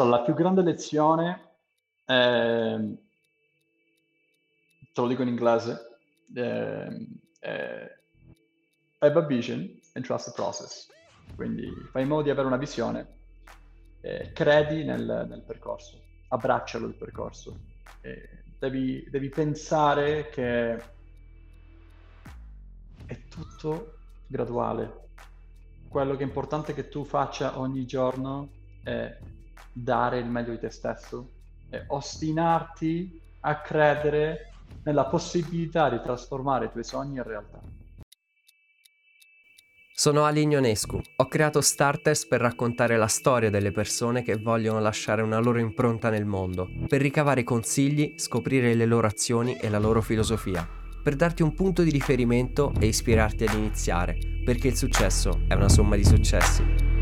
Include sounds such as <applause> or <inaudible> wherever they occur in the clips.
Allora, la più grande lezione, ehm, te lo dico in inglese, ehm, è have a vision and trust the process. Quindi fai in modo di avere una visione, eh, credi nel, nel percorso, abbraccialo il percorso. Eh, devi, devi pensare che è tutto graduale. Quello che è importante che tu faccia ogni giorno è dare il meglio di te stesso e ostinarti a credere nella possibilità di trasformare i tuoi sogni in realtà. Sono Ali Ionescu. Ho creato Starters per raccontare la storia delle persone che vogliono lasciare una loro impronta nel mondo, per ricavare consigli, scoprire le loro azioni e la loro filosofia, per darti un punto di riferimento e ispirarti ad iniziare, perché il successo è una somma di successi.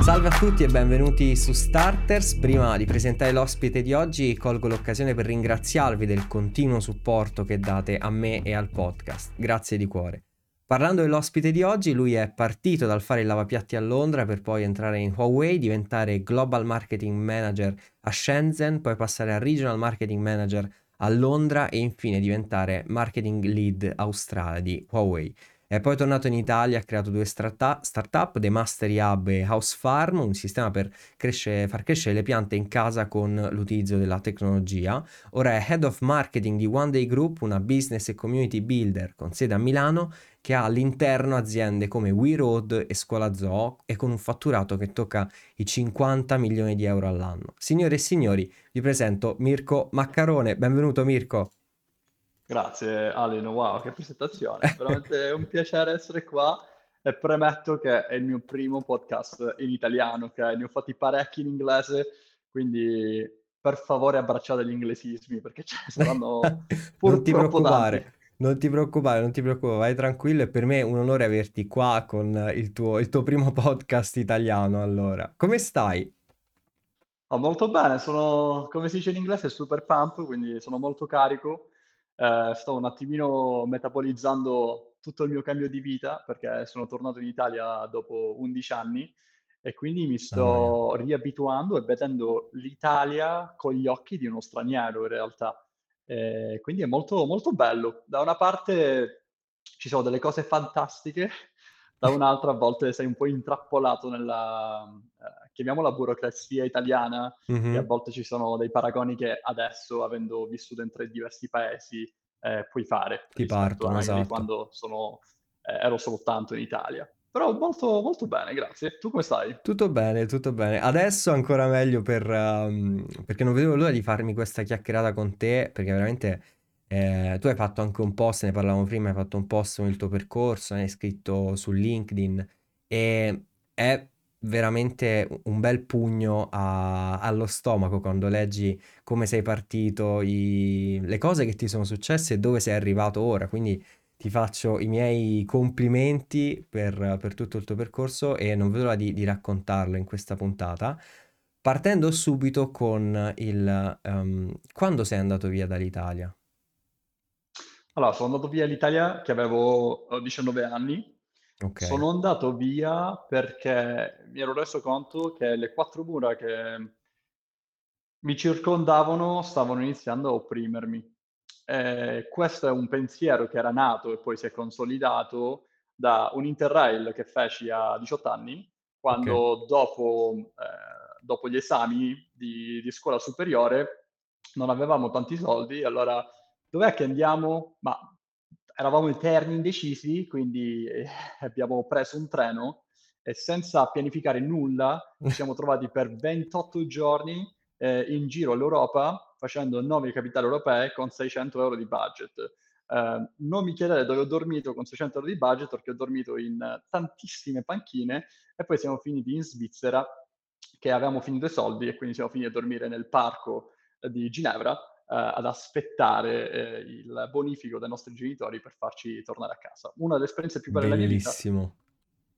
Salve a tutti e benvenuti su Starters. Prima di presentare l'ospite di oggi, colgo l'occasione per ringraziarvi del continuo supporto che date a me e al podcast. Grazie di cuore. Parlando dell'ospite di oggi, lui è partito dal fare il lavapiatti a Londra per poi entrare in Huawei, diventare Global Marketing Manager a Shenzhen, poi passare a Regional Marketing Manager a Londra e infine diventare Marketing Lead Australia di Huawei. È poi tornato in Italia, ha creato due start-up, The Mastery Hub e House Farm, un sistema per crescere, far crescere le piante in casa con l'utilizzo della tecnologia. Ora è Head of Marketing di One Day Group, una business e community builder con sede a Milano che ha all'interno aziende come We Road e Scuola Zoo e con un fatturato che tocca i 50 milioni di euro all'anno. Signore e signori, vi presento Mirko Maccarone. Benvenuto Mirko. Grazie Alino, wow, che presentazione, veramente un piacere essere qua e premetto che è il mio primo podcast in italiano, ok? Ne ho fatti parecchi in inglese, quindi per favore abbracciate gli inglesismi perché ce ne saranno purtroppo <laughs> Non ti preoccupare. tanti. Non ti preoccupare, non ti preoccupare, vai tranquillo e per me è un onore averti qua con il tuo, il tuo primo podcast italiano allora. Come stai? Oh, molto bene, sono, come si dice in inglese, super pump, quindi sono molto carico eh, sto un attimino metabolizzando tutto il mio cambio di vita perché sono tornato in Italia dopo 11 anni e quindi mi sto riabituando e vedendo l'Italia con gli occhi di uno straniero in realtà. Eh, quindi è molto, molto bello. Da una parte ci sono delle cose fantastiche, da un'altra a volte sei un po' intrappolato nella, eh, chiamiamola burocrazia italiana, mm-hmm. e a volte ci sono dei paragoni che adesso, avendo vissuto in tre diversi paesi, eh, puoi fare. Ti partono, esatto. quando sono, eh, ero soltanto in Italia. Però molto, molto bene, grazie. Tu come stai? Tutto bene, tutto bene. Adesso ancora meglio per, um, perché non vedevo l'ora di farmi questa chiacchierata con te, perché veramente eh, tu hai fatto anche un post, ne parlavamo prima, hai fatto un post con il tuo percorso, hai scritto su LinkedIn e è veramente un bel pugno a- allo stomaco quando leggi come sei partito, i- le cose che ti sono successe e dove sei arrivato ora. Quindi ti faccio i miei complimenti per, per tutto il tuo percorso e non vedo l'ora di, di raccontarlo in questa puntata. Partendo subito con il um, quando sei andato via dall'Italia? Allora, sono andato via dall'Italia che avevo 19 eh, anni. Ok. Sono andato via perché mi ero reso conto che le quattro mura che mi circondavano stavano iniziando a opprimermi. E questo è un pensiero che era nato e poi si è consolidato da un interrail che feci a 18 anni, quando okay. dopo, eh, dopo, gli esami di, di scuola superiore non avevamo tanti soldi, allora dov'è che andiamo? Ma eravamo eterni indecisi, quindi eh, <laughs> abbiamo preso un treno e senza pianificare nulla ci siamo <laughs> trovati per 28 giorni eh, in giro all'Europa facendo nove capitali europee con 600 euro di budget. Eh, non mi chiedete dove ho dormito con 600 euro di budget perché ho dormito in tantissime panchine e poi siamo finiti in Svizzera che avevamo finito i soldi e quindi siamo finiti a dormire nel parco di Ginevra ad aspettare eh, il bonifico dei nostri genitori per farci tornare a casa. Una delle esperienze più belle Bellissimo. della mia vita.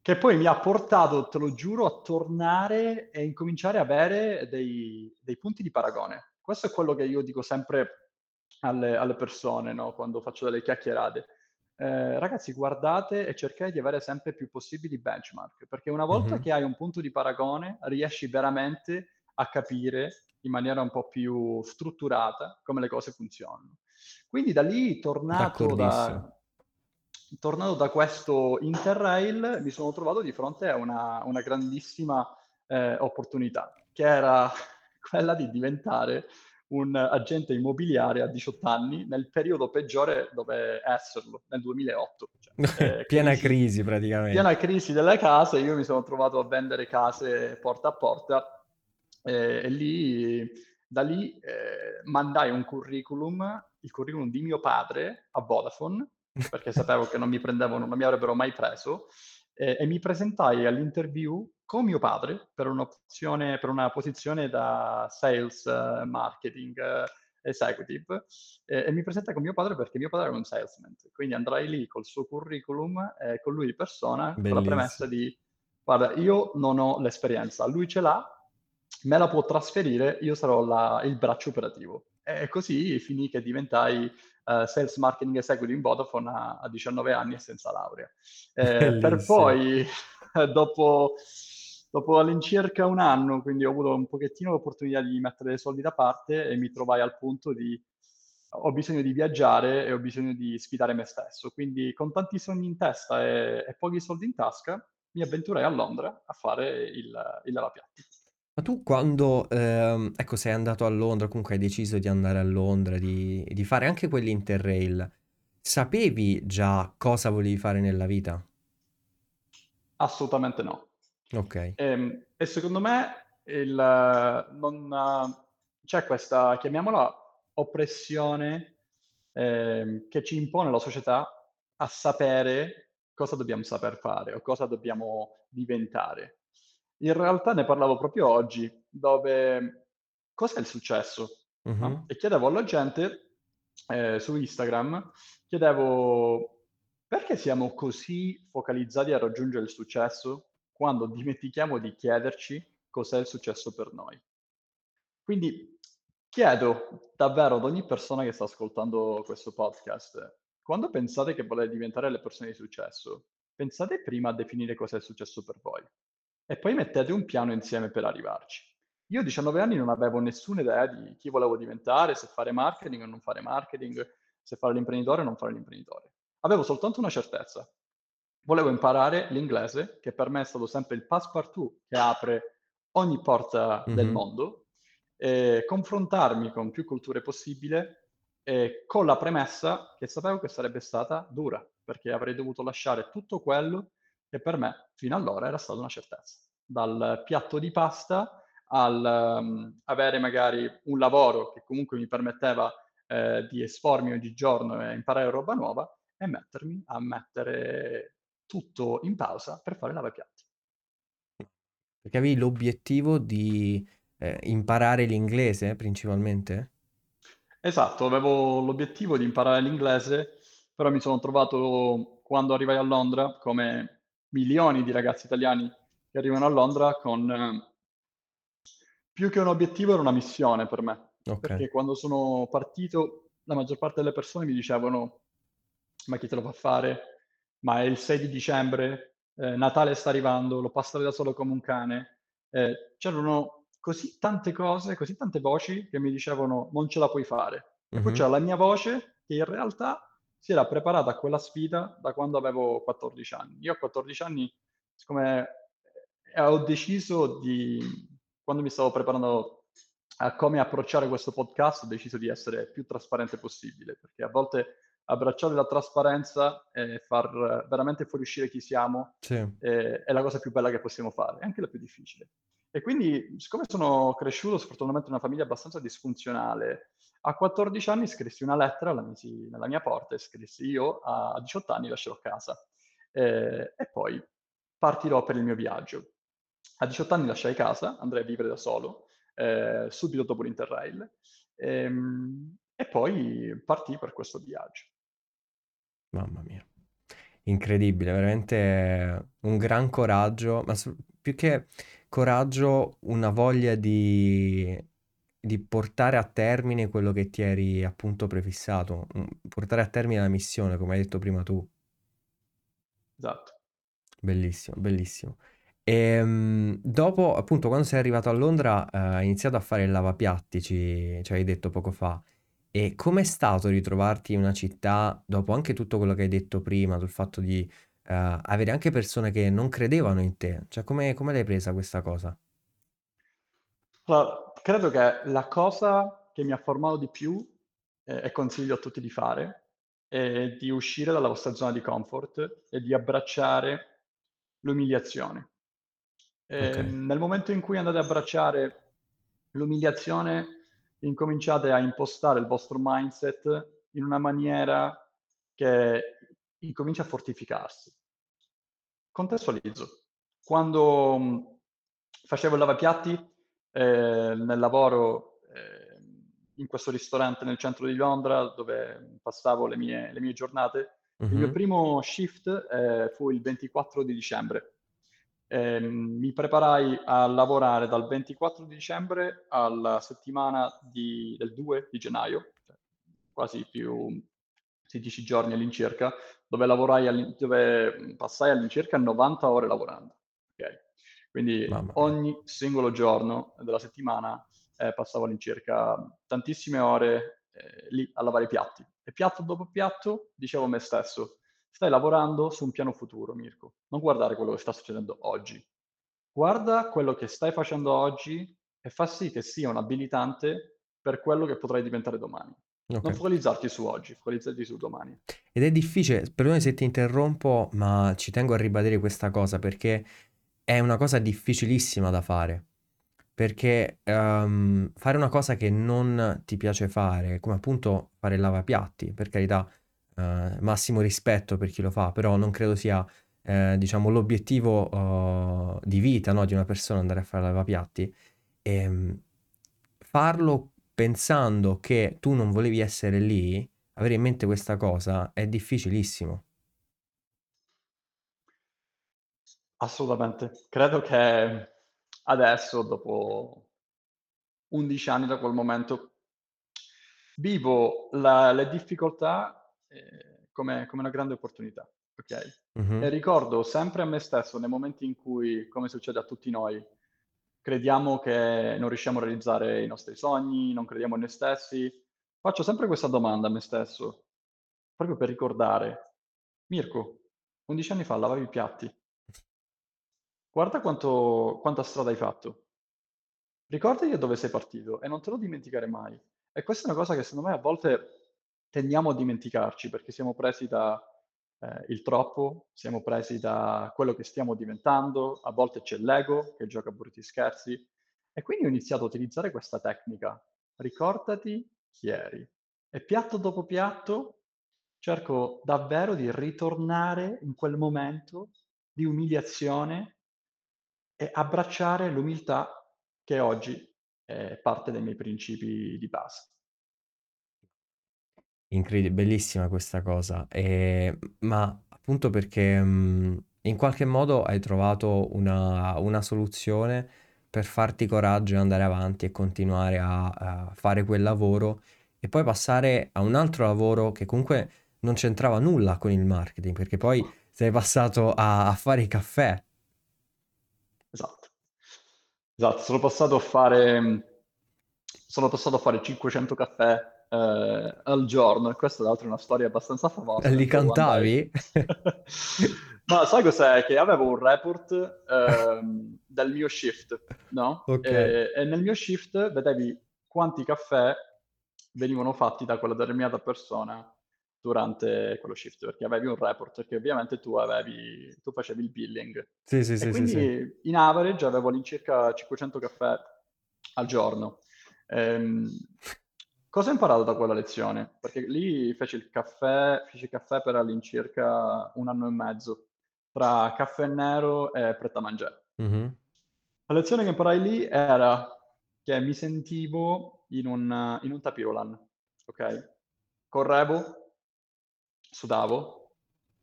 Che poi mi ha portato, te lo giuro, a tornare e incominciare a avere dei, dei punti di paragone. Questo è quello che io dico sempre alle, alle persone, no? quando faccio delle chiacchierate. eh, ragazzi, guardate e cercate di avere sempre più possibili benchmark, perché una volta Mhm. che hai un punto di paragone, riesci veramente a capire in maniera un po' più strutturata come le cose funzionano. Quindi da lì, tornato da, tornato da questo Interrail, mi sono trovato di fronte a una, una grandissima eh, opportunità, che era <laughs> quella di diventare un agente immobiliare a 18 anni nel periodo peggiore dove esserlo, nel 2008. Cioè, <laughs> eh, Piena crisi, crisi praticamente. piena crisi delle case, io mi sono trovato a vendere case porta a porta e lì, da lì eh, mandai un curriculum, il curriculum di mio padre a Vodafone, perché sapevo che non mi prendevano, non mi avrebbero mai preso, eh, e mi presentai all'interview con mio padre per un'opzione, per una posizione da sales uh, marketing uh, executive eh, e mi presentai con mio padre perché mio padre era un salesman, quindi andrai lì col suo curriculum e eh, con lui di persona Bellissimo. con la premessa di guarda io non ho l'esperienza, lui ce l'ha, me la può trasferire, io sarò la, il braccio operativo. E così finì che diventai uh, Sales Marketing Executive in Vodafone a, a 19 anni e senza laurea. Eh, per poi, <laughs> dopo, dopo all'incirca un anno, quindi ho avuto un pochettino l'opportunità di mettere dei soldi da parte e mi trovai al punto di ho bisogno di viaggiare e ho bisogno di sfidare me stesso. Quindi con tanti sogni in testa e, e pochi soldi in tasca, mi avventurai a Londra a fare il, il lavapiatti. Ma tu quando, ehm, ecco, sei andato a Londra, comunque hai deciso di andare a Londra, di, di fare anche quell'Interrail, sapevi già cosa volevi fare nella vita? Assolutamente no. Ok. E, ehm, e secondo me il, non, c'è questa, chiamiamola, oppressione eh, che ci impone la società a sapere cosa dobbiamo saper fare o cosa dobbiamo diventare. In realtà ne parlavo proprio oggi, dove cos'è il successo? Mhm. no? E chiedevo alla gente eh, su Instagram, chiedevo perché siamo così focalizzati a raggiungere il successo quando dimentichiamo di chiederci cos'è il successo per noi. Quindi chiedo davvero ad ogni persona che sta ascoltando questo podcast, quando pensate che volete diventare le persone di successo, pensate prima a definire cos'è il successo per voi e poi mettete un piano insieme per arrivarci. Io a 19 anni non avevo nessuna idea di chi volevo diventare, se fare marketing o non fare marketing, se fare l'imprenditore o non fare l'imprenditore. Avevo soltanto una certezza. Volevo imparare l'inglese, che per me è stato sempre il passepartout che apre ogni porta mm-hmm. del mondo, e confrontarmi con più culture possibile, e con la premessa che sapevo che sarebbe stata dura, perché avrei dovuto lasciare tutto quello che per me fino allora era stata una certezza. Dal piatto di pasta al um, avere magari un lavoro che comunque mi permetteva eh, di espormi ogni giorno e imparare roba nuova e mettermi a mettere tutto in pausa per fare lavapiatti. Perché avevi l'obiettivo di eh, imparare l'inglese principalmente? Esatto, avevo l'obiettivo di imparare l'inglese, però mi sono trovato quando arrivai a Londra come milioni di ragazzi italiani che arrivano a Londra con eh, più che un obiettivo era una missione per me. Okay. Perché quando sono partito la maggior parte delle persone mi dicevano ma chi te lo fa fare? Ma è il 6 di dicembre, eh, Natale sta arrivando, lo passerei da solo come un cane. Eh, c'erano così tante cose, così tante voci che mi dicevano non ce la puoi fare. Mm-hmm. E poi mhm. c'era la mia voce che in realtà si era preparata a quella sfida da quando avevo 14 anni. Io a 14 anni, siccome eh, ho deciso di, quando mi stavo preparando a come approcciare questo podcast, ho deciso di essere più trasparente possibile, perché a volte abbracciare la trasparenza e far veramente fuoriuscire chi siamo sì. è, è la cosa più bella che possiamo fare, è anche la più difficile. E quindi, siccome sono cresciuto sfortunatamente in una famiglia abbastanza disfunzionale, a 14 anni scrissi una lettera, la misi nella mia porta e scrissi io a 18 anni lascerò casa eh, e poi partirò per il mio viaggio. A 18 anni lasciai casa, andrei a vivere da solo, eh, subito dopo l'Interrail, ehm, e poi partì per questo viaggio. Mamma mia, incredibile, veramente un gran coraggio, ma più che coraggio, una voglia di di portare a termine quello che ti eri appunto prefissato, mm, portare a termine la missione, come hai detto prima tu. Esatto. Bellissimo, bellissimo. E, ehm, dopo, appunto, quando sei arrivato a Londra, eh, hai iniziato a fare il lavapiatti, ci, ci hai detto poco fa. E com'è stato ritrovarti in una città, dopo anche tutto quello che hai detto prima, sul fatto di eh, avere anche persone che non credevano in te? Cioè, come, come l'hai presa questa cosa? Allora, credo che la cosa che mi ha formato di più, eh, e consiglio a tutti di fare, è di uscire dalla vostra zona di comfort e di abbracciare l'umiliazione. Ok, Ehm, nel momento in cui andate a abbracciare l'umiliazione, incominciate a impostare il vostro mindset in una maniera che incomincia a fortificarsi. Contestualizzo. Quando mh, facevo il lavapiatti eh, nel lavoro eh, in questo ristorante nel centro di Londra dove passavo le mie, le mie giornate, il mio Mhm, primo shift eh, fu il 24 di dicembre. Ehm, mi preparai a lavorare dal 24 di dicembre alla settimana di- del 2 di gennaio, cioè quasi più 16 giorni all'incirca, dove, lavorai all'in- dove passai all'incirca 90 ore lavorando. Quindi Mamma ogni singolo giorno della settimana eh, passavo all'incirca tantissime ore eh, lì a lavare i piatti. E piatto dopo piatto dicevo a me stesso, stai lavorando su un piano futuro, Mirko. Non guardare quello che sta succedendo oggi. Guarda quello che stai facendo oggi e fa sì che sia un abilitante per quello che potrai diventare domani. Ok. Non focalizzarti su oggi, focalizzarti su domani. Ed è difficile, perdonami se ti interrompo, ma ci tengo a ribadire questa cosa perché è una cosa difficilissima da fare. Perché ehm, fare una cosa che non ti piace fare, come appunto fare il lavapiatti, per carità, eh, massimo rispetto per chi lo fa, però non credo sia, eh, diciamo, l'obiettivo eh, di vita, no, di una persona andare a fare il lavapiatti. E farlo pensando che tu non volevi essere lì, avere in mente questa cosa è difficilissimo. Assolutamente. Credo che adesso, dopo 11 anni da quel momento, vivo la le difficoltà, ehm, come come una grande opportunità, okay, e Mhm, ricordo sempre a me stesso nei momenti in cui, come succede a tutti noi, crediamo che non riusciamo a realizzare i nostri sogni, non crediamo in noi stessi, faccio sempre questa domanda a me stesso, proprio per ricordare: "Mirko, 11 anni fa lavavi i piatti, guarda quanto quanta strada hai fatto. Ricordati da dove sei partito e non te lo dimenticare mai. E questa è una cosa che secondo me a volte tendiamo a dimenticarci perché siamo presi da eh, il troppo, siamo presi da quello che stiamo diventando, a volte c'è l'ego che gioca brutti scherzi e quindi ho iniziato a utilizzare questa tecnica. Ricordati chi eri. E piatto dopo piatto cerco davvero di ritornare in quel momento di umiliazione e abbracciare l'umiltà che oggi è parte dei miei principi di base. Incredi bellissima questa cosa, ehm, ma appunto perché, mhmm, in qualche modo hai trovato una una soluzione per farti coraggio e andare avanti e continuare a a fare quel lavoro e poi passare a un altro lavoro che comunque non c'entrava nulla con il marketing, perché poi sei passato a a fare i caffè. Esatto. Esatto, sono passato a fare sono passato a fare 500 caffè, ehm, al giorno e questa tra l'altro è una storia abbastanza famosa Li cantavi? <laughs> ma sai cos'è? Che avevo un report, ehm, <laughs> del mio shift, no, Okay. ehm, e nel mio shift vedevi quanti caffè venivano fatti da quella determinata persona durante quello shift, perché avevi un report, perché ovviamente tu avevi tu facevi il billing. Sì, sì, E sì, sì, sì. quindi in average avevo all'incirca 500 caffè al giorno. Ehm, cosa ho imparato da quella lezione? Perché lì feci il caffè feci caffè per all'incirca 1 anno e mezzo, tra caffè nero e pret à manger. Mh-mh. La lezione che imparai lì era che mi sentivo in un in un tapirulan, okay? Correvo, sudavo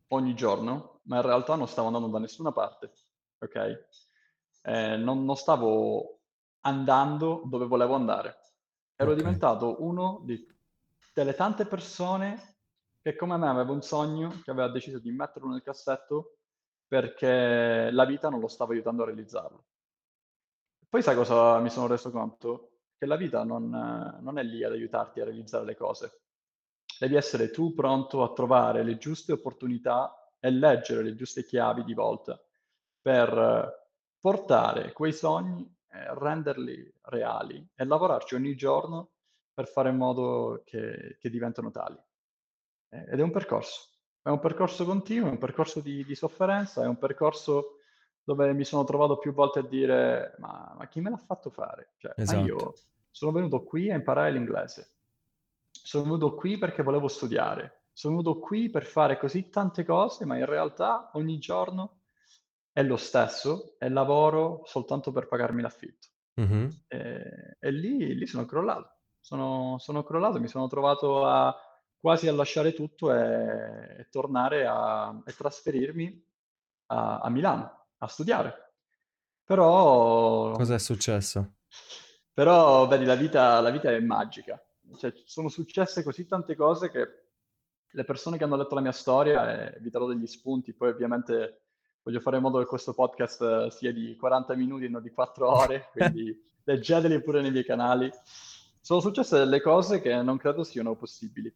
ogni giorno, ma in realtà non stavo andando da nessuna parte, okay? Ehm, non non stavo andando dove volevo andare. Ero okay. diventato uno di, delle tante persone che come me aveva un sogno, che aveva deciso di metterlo nel cassetto perché la vita non lo stava aiutando a realizzarlo. Poi sai cosa mi sono reso conto? Che la vita non, non è lì ad aiutarti a realizzare le cose. Devi essere tu pronto a trovare le giuste opportunità e leggere le giuste chiavi di volta per portare quei sogni e renderli reali e lavorarci ogni giorno per fare in modo che, che diventano tali. Ed è un percorso, è un percorso continuo, è un percorso di, di sofferenza, è un percorso dove mi sono trovato più volte a dire ma, ma chi me l'ha fatto fare? Cioè, esatto. io sono venuto qui a imparare l'inglese, sono venuto qui perché volevo studiare, sono venuto qui per fare così tante cose, ma in realtà ogni giorno è lo stesso e lavoro soltanto per pagarmi l'affitto. Mm-hmm. E, e lì, lì, sono crollato, sono, sono crollato, mi sono trovato a, quasi a lasciare tutto e, e tornare a e trasferirmi a, a Milano a studiare. Però... Cosa è successo? Però, vedi, la vita, la vita è magica. Cioè, sono successe così tante cose che le persone che hanno letto la mia storia, e vi darò degli spunti, poi ovviamente voglio fare in modo che questo podcast eh, sia di 40 minuti e non di 4 ore, <laughs> quindi leggeteli pure nei miei canali. Sono successe delle cose che non credo siano possibili.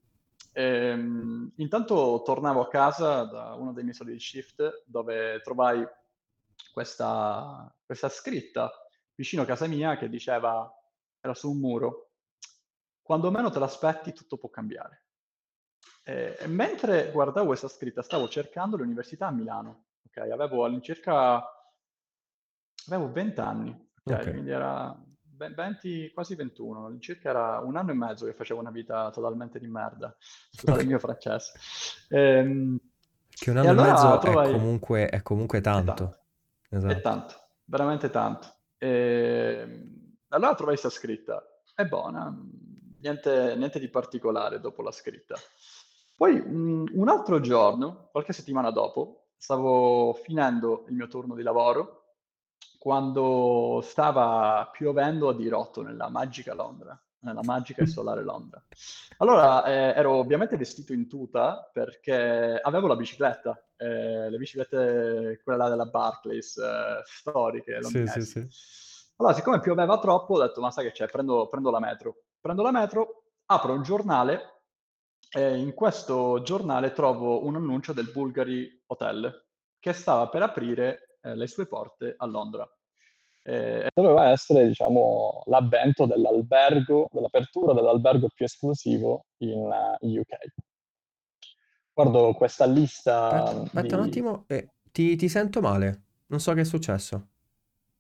Ehm, intanto tornavo a casa da uno dei miei soliti shift dove trovai questa, questa scritta vicino a casa mia che diceva, era su un muro, quando meno te l'aspetti tutto può cambiare. E, e mentre guardavo questa scritta stavo cercando l'università a Milano, ok? Avevo all'incirca, avevo 20 anni, ok? okay. Quindi era 20, quasi 21, all'incirca era un anno e mezzo che facevo una vita totalmente di merda, scusate <laughs> il mio francese. Ehm, che un anno e, allora e mezzo trovai... è, comunque, è comunque tanto. È tanto. Esatto. È tanto, veramente tanto. E, ehm, allora trovai questa scritta, è buona, niente, niente, di particolare dopo la scritta. Poi mh, un altro giorno, qualche settimana dopo, stavo finendo il mio turno di lavoro quando stava piovendo a dirotto nella magica Londra nella magica e solare Londra. Allora, eh, ero ovviamente vestito in tuta perché avevo la bicicletta, eh, le biciclette, quella là della Barclays, eh, storiche. Sì, sì, sì. Allora, siccome pioveva troppo, ho detto, ma sai che c'è, prendo, prendo la metro. Prendo la metro, apro un giornale e in questo giornale trovo un annuncio del Bulgari Hotel che stava per aprire eh, le sue porte a Londra eh, doveva essere diciamo, l'avvento dell'albergo, dell'apertura dell'albergo più esclusivo in, uh, in UK. Guardo questa lista. Aspetta, aspetta un attimo, eh, ti, ti, sento male, non so che è successo.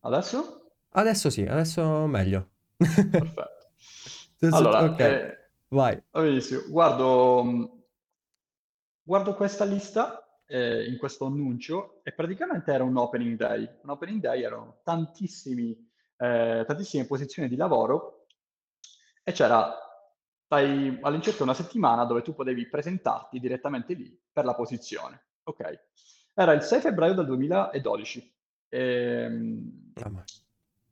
Adesso? Adesso sì, adesso meglio. <laughs> Perfetto. Allora, ok, eh, vai. Benissimo. Guardo, guardo questa lista eh, in questo annuncio e praticamente era un opening day. Un opening day erano tantissimi, eh, tantissime posizioni di lavoro e c'era dai, all'incirca una settimana dove tu potevi presentarti direttamente lì per la posizione. Ok. Era il 6 febbraio del 2012. E, ehm,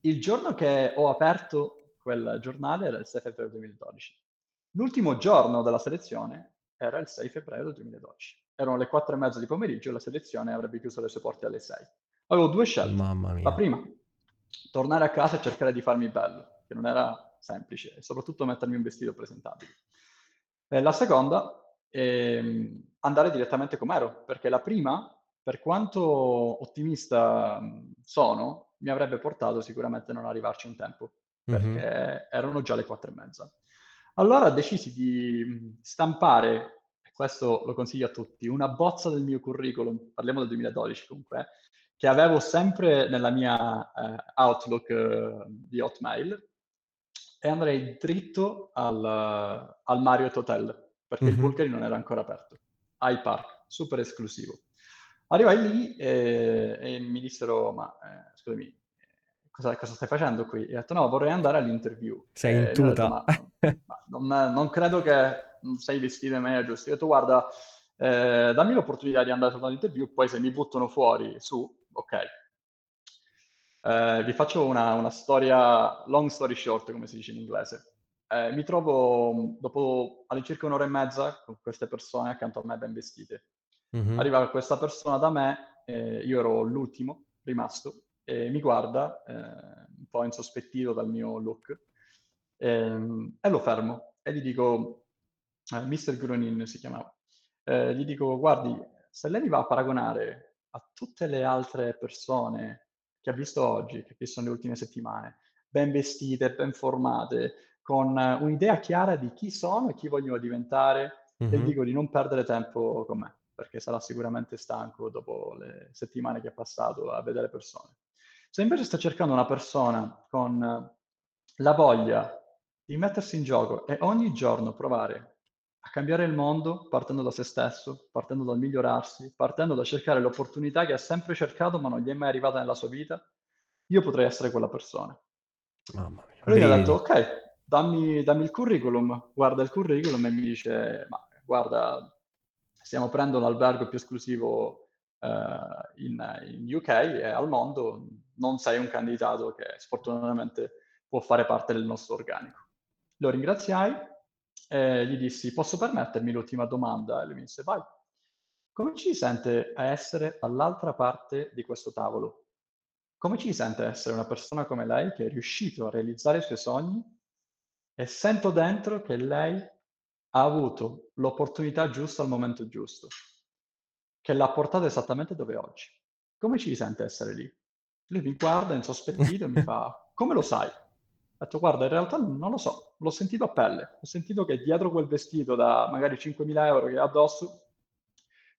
il giorno che ho aperto quel giornale era il 6 febbraio 2012. L'ultimo giorno della selezione era il 6 febbraio del 2012 erano le quattro e mezza di pomeriggio e la selezione avrebbe chiuso le sue porte alle 6. Avevo due scelte. La prima, tornare a casa e cercare di farmi bello, che non era semplice, e soprattutto mettermi un vestito presentabile. E la seconda, ehm, andare direttamente com'ero, perché la prima, per quanto ottimista sono, mi avrebbe portato sicuramente a non arrivarci in tempo, perché mm-hmm. erano già le quattro e mezza. Allora decisi di stampare questo lo consiglio a tutti, una bozza del mio curriculum, parliamo del 2012 comunque, che avevo sempre nella mia eh, Outlook eh, di Hotmail e andrei dritto al, al Marriott Hotel, perché mm-hmm. il Bulgari non era ancora aperto. High Park, super esclusivo. Arrivai lì e, e mi dissero, ma eh, scusami, cosa, cosa, stai facendo qui? E ho detto, no, vorrei andare all'interview. Sei in tuta. Detto, ma, ma non, non, credo che sei vestito in maniera giusta. Ho detto, guarda, eh, dammi l'opportunità di andare all'interview, poi se mi buttano fuori su, ok. Eh, vi faccio una, una, storia, long story short, come si dice in inglese. eh, mi trovo dopo all'incirca un'ora e mezza con queste persone accanto a me ben vestite. Mhm. Arriva questa persona da me, eh, io ero l'ultimo rimasto, e mi guarda eh, un po' insospettito dal mio look ehm, e lo fermo e gli dico, eh, Mr. Grunin si chiamava, eh, gli dico, guardi, se lei mi va a paragonare a tutte le altre persone che ha visto oggi, che ha visto nelle ultime settimane, ben vestite, ben formate, con un'idea chiara di chi sono e chi voglio diventare, le Mhm. dico di non perdere tempo con me, perché sarà sicuramente stanco dopo le settimane che ha passato a vedere persone. Se invece sta cercando una persona con la voglia di mettersi in gioco e ogni giorno provare a cambiare il mondo partendo da se stesso, partendo dal migliorarsi, partendo da cercare l'opportunità che ha sempre cercato ma non gli è mai arrivata nella sua vita, io potrei essere quella persona. Mamma mia, Lui mi ha detto, ok, dammi, dammi il curriculum, guarda il curriculum e mi dice, ma guarda, stiamo aprendo l'albergo più esclusivo eh, in, in UK e al mondo, non sei un candidato che sfortunatamente può fare parte del nostro organico. Lo ringraziai e gli dissi, posso permettermi l'ultima domanda? E lui mi disse, vai. Come ci sente a essere dall'altra parte di questo tavolo? Come ci sente essere una persona come lei che è riuscito a realizzare i suoi sogni e sento dentro che lei ha avuto l'opportunità giusta al momento giusto, che l'ha portata esattamente dove è oggi. Come ci sente essere lì? Lui mi guarda insospettito e mi fa, come lo sai? Ho detto, guarda, in realtà non lo so, l'ho sentito a pelle, ho sentito che dietro quel vestito da magari 5.000 euro che ha addosso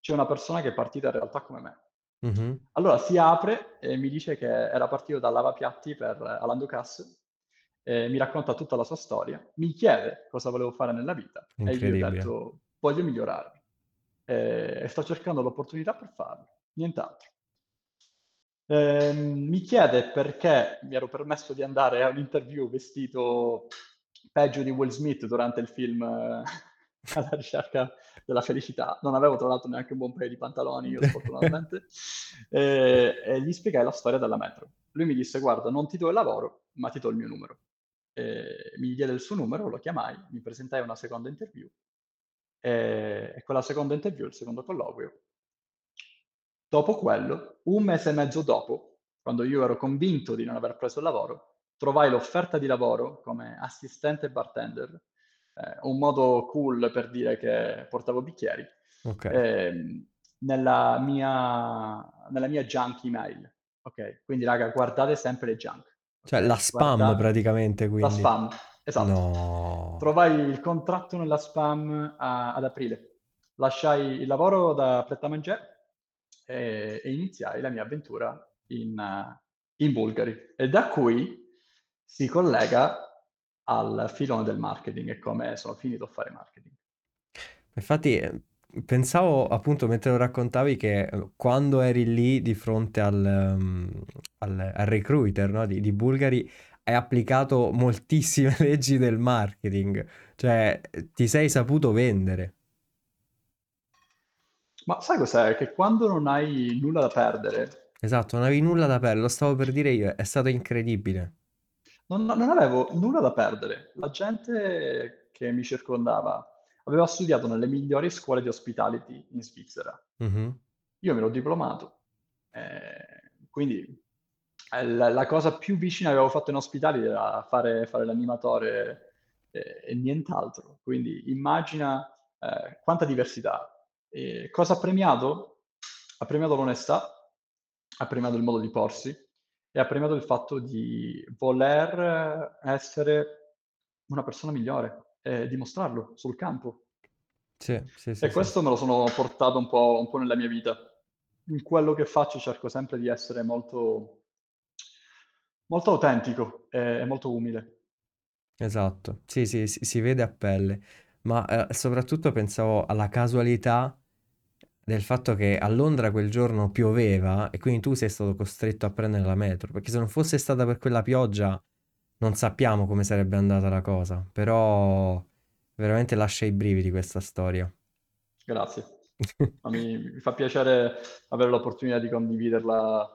c'è una persona che è partita in realtà come me. Mhm. Allora si apre e mi dice che era partito dal lavapiatti per Alain Ducasse, e mi racconta tutta la sua storia, mi chiede cosa volevo fare nella vita e io gli ho detto voglio migliorarmi e sto cercando l'opportunità per farlo, nient'altro. Ehm, mi chiede perché mi ero permesso di andare a un'interview vestito peggio di Will Smith durante il film eh, <laughs> alla ricerca della felicità. Non avevo tra l'altro neanche un buon paio di pantaloni, io <laughs> sfortunatamente. E, e gli spiegai la storia della metro. Lui mi disse, guarda, non ti do il lavoro, ma ti do il mio numero. E mi diede il suo numero, lo chiamai, mi presentai a una seconda interview e, e quella seconda interview, il secondo colloquio, Dopo quello, un mese e mezzo dopo, quando io ero convinto di non aver preso il lavoro, trovai l'offerta di lavoro come assistente bartender, eh, un modo cool per dire che portavo bicchieri, Ok. ehm, nella mia, nella mia junk email. Ok, quindi raga, guardate sempre le junk. Cioè la spam Guardate praticamente, la quindi. spam, esatto. No. Trovai il contratto nella spam a- ad aprile. Lasciai il lavoro da Pret a Manger e, e iniziai la mia avventura in, uh, in Bulgari. E da qui si collega al filone del marketing e come sono finito a fare marketing. Infatti eh, pensavo appunto mentre lo raccontavi che eh, quando eri lì di fronte al, um, al, al recruiter no, di, di Bulgari hai applicato moltissime <laughs> leggi del marketing, cioè ti sei saputo vendere. Ma sai cos'è? Che quando non hai nulla da perdere, Esatto, non avevi nulla da perdere, lo stavo per dire io, è stato incredibile. non, non avevo nulla da perdere. La gente che mi circondava aveva studiato nelle migliori scuole di hospitality in Svizzera. Mhm. Io mi ero diplomato, eh, quindi eh, la, la cosa più vicina che avevo fatto in hospitality era fare, fare l'animatore eh, e nient'altro. Quindi immagina eh, quanta diversità. E cosa ha premiato? Ha premiato l'onestà, ha premiato il modo di porsi e ha premiato il fatto di voler essere una persona migliore e dimostrarlo sul campo. Sì, sì, sì, E questo me lo sono portato un po', un po' nella mia vita. In quello che faccio cerco sempre di essere molto, molto autentico e molto umile. Esatto, sì, sì, si, si vede a pelle, ma eh, soprattutto pensavo alla casualità del fatto che a Londra quel giorno pioveva e quindi tu sei stato costretto a prendere la metro, perché se non fosse stata per quella pioggia non sappiamo come sarebbe andata la cosa, però veramente lascia i brividi questa storia. Grazie. <laughs> Mi, mi fa piacere avere l'opportunità di condividerla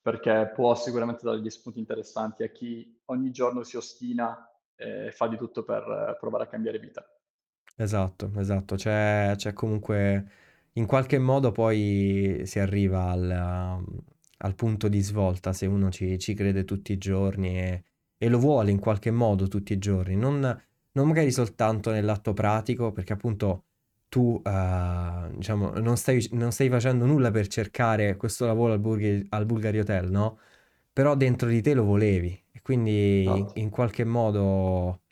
perché può sicuramente dare degli spunti interessanti a chi ogni giorno si ostina e fa di tutto per provare a cambiare vita. Esatto, esatto. C'è c'è comunque in qualche modo poi si arriva al al punto di svolta se uno ci ci crede tutti i giorni e e lo vuole in qualche modo tutti i giorni, non non magari soltanto nell'atto pratico, perché appunto tu, uhm, diciamo non stai non stai facendo nulla per cercare questo lavoro al Burghi al Bulgari Hotel, no, però dentro di te lo volevi e quindi Esatto. in qualche modo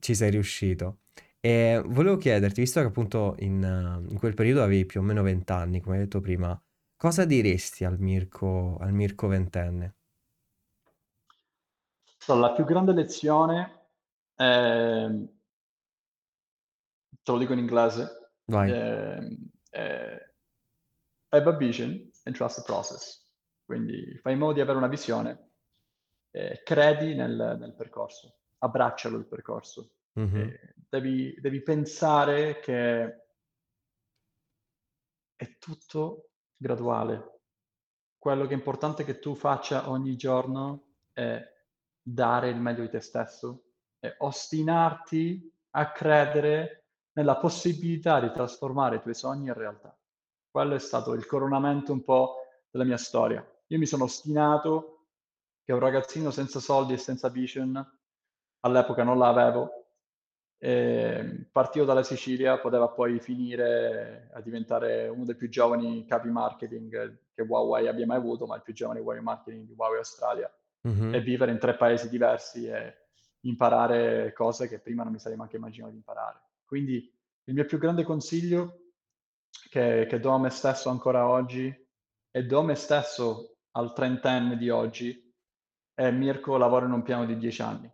ci sei riuscito. E volevo chiederti, visto che appunto in, in quel periodo avevi più o meno 20 anni, come hai detto prima, cosa diresti al Mirko, al Mirko ventenne? Allora, la più grande lezione, ehm, te lo dico in inglese, ehm, è have a vision and trust the process. Quindi fai in modo di avere una visione credi nel nel percorso, abbraccialo il percorso. Mhm, Ehm, devi devi pensare che è tutto graduale. Quello che è importante che tu faccia ogni giorno è dare il meglio di te stesso e ostinarti a credere nella possibilità di trasformare i tuoi sogni in realtà. Quello è stato il coronamento un po' della mia storia. Io mi sono ostinato che un ragazzino senza soldi e senza vision, all'epoca non la ehm, partito dalla Sicilia, poteva poi finire a diventare uno dei più giovani capi marketing che Huawei abbia mai avuto, ma il più giovane Huawei marketing di Huawei Australia, e mhm. vivere in 3 paesi diversi e imparare cose che prima non mi sarei neanche immaginato di imparare. Quindi il mio più grande consiglio che che do a me stesso ancora oggi e do a me stesso al trentenne di oggi è: Mirko, lavora in un piano di 10 anni.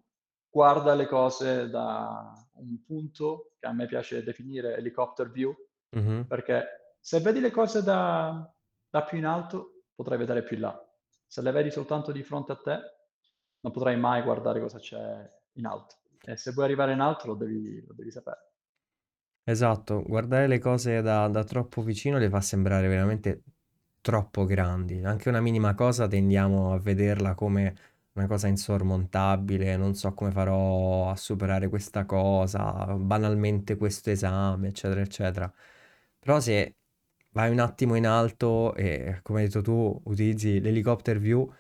Guarda le cose da un punto che a me piace definire helicopter view, Mhm. perché se vedi le cose da da più in alto, potrai vedere più in là. Se le vedi soltanto di fronte a te, non potrai mai guardare cosa c'è in alto. E se vuoi arrivare in alto lo devi lo devi sapere. Esatto, guardare le cose da, da troppo vicino le fa sembrare veramente troppo grandi. Anche una minima cosa tendiamo a vederla come una cosa insormontabile, non so come farò a superare questa cosa, banalmente questo esame, eccetera, eccetera. Però se vai un attimo in alto e, come hai detto tu, utilizzi l'helicopter view,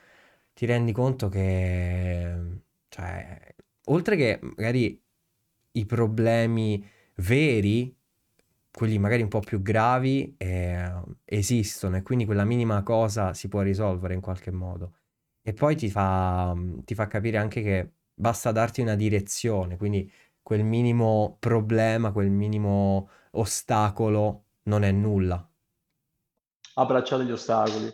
ti rendi conto che, cioè, oltre che magari i problemi veri, quelli magari un po' più gravi, eh, esistono e quindi quella minima cosa si può risolvere in qualche modo. E poi ti fa, ti fa capire anche che basta darti una direzione, quindi quel minimo problema, quel minimo ostacolo non è nulla. Abbracciate gli ostacoli.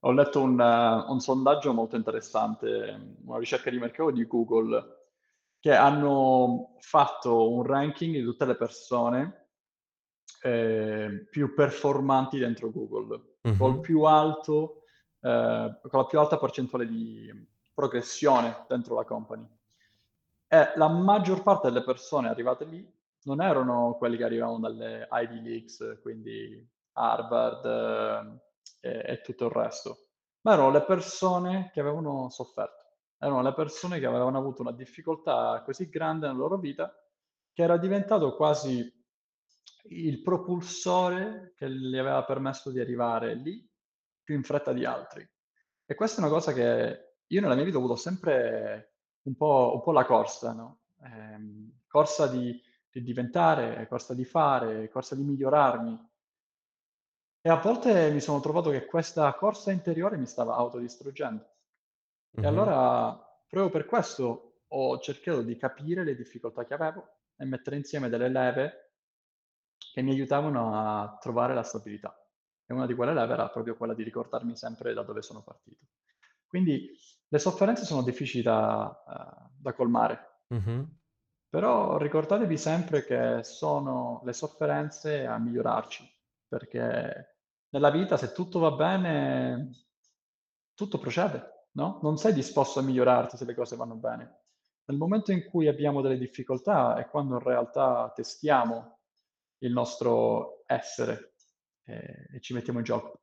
Ho letto un, uh, un sondaggio molto interessante, una ricerca di mercato di Google, che hanno fatto un ranking di tutte le persone eh, più performanti dentro Google, col Mhm, più alto, eh, con la più alta percentuale di progressione dentro la company. E la maggior parte delle persone arrivate lì non erano quelli che arrivavano dalle Ivy Leagues, quindi Harvard eh, e, e tutto il resto, ma erano le persone che avevano sofferto, erano le persone che avevano avuto una difficoltà così grande nella loro vita che era diventato quasi il propulsore che gli aveva permesso di arrivare lì più in fretta di altri. E questa è una cosa che io nella mia vita ho avuto sempre un po', un po' la corsa, no? Ehm, corsa di, di diventare, corsa di fare, corsa di migliorarmi. E a volte mi sono trovato che questa corsa interiore mi stava autodistruggendo. E mhm. allora, proprio per questo, ho cercato di capire le difficoltà che avevo e mettere insieme delle leve che mi aiutavano a trovare la stabilità. E una di quelle leve era proprio quella di ricordarmi sempre da dove sono partito. Quindi le sofferenze sono difficili da, uh, da colmare, Mhm. però ricordatevi sempre che sono le sofferenze a migliorarci, perché nella vita se tutto va bene, tutto procede, no? Non sei disposto a migliorarti se le cose vanno bene. Nel momento in cui abbiamo delle difficoltà è quando in realtà testiamo il nostro essere eh, e ci mettiamo in gioco.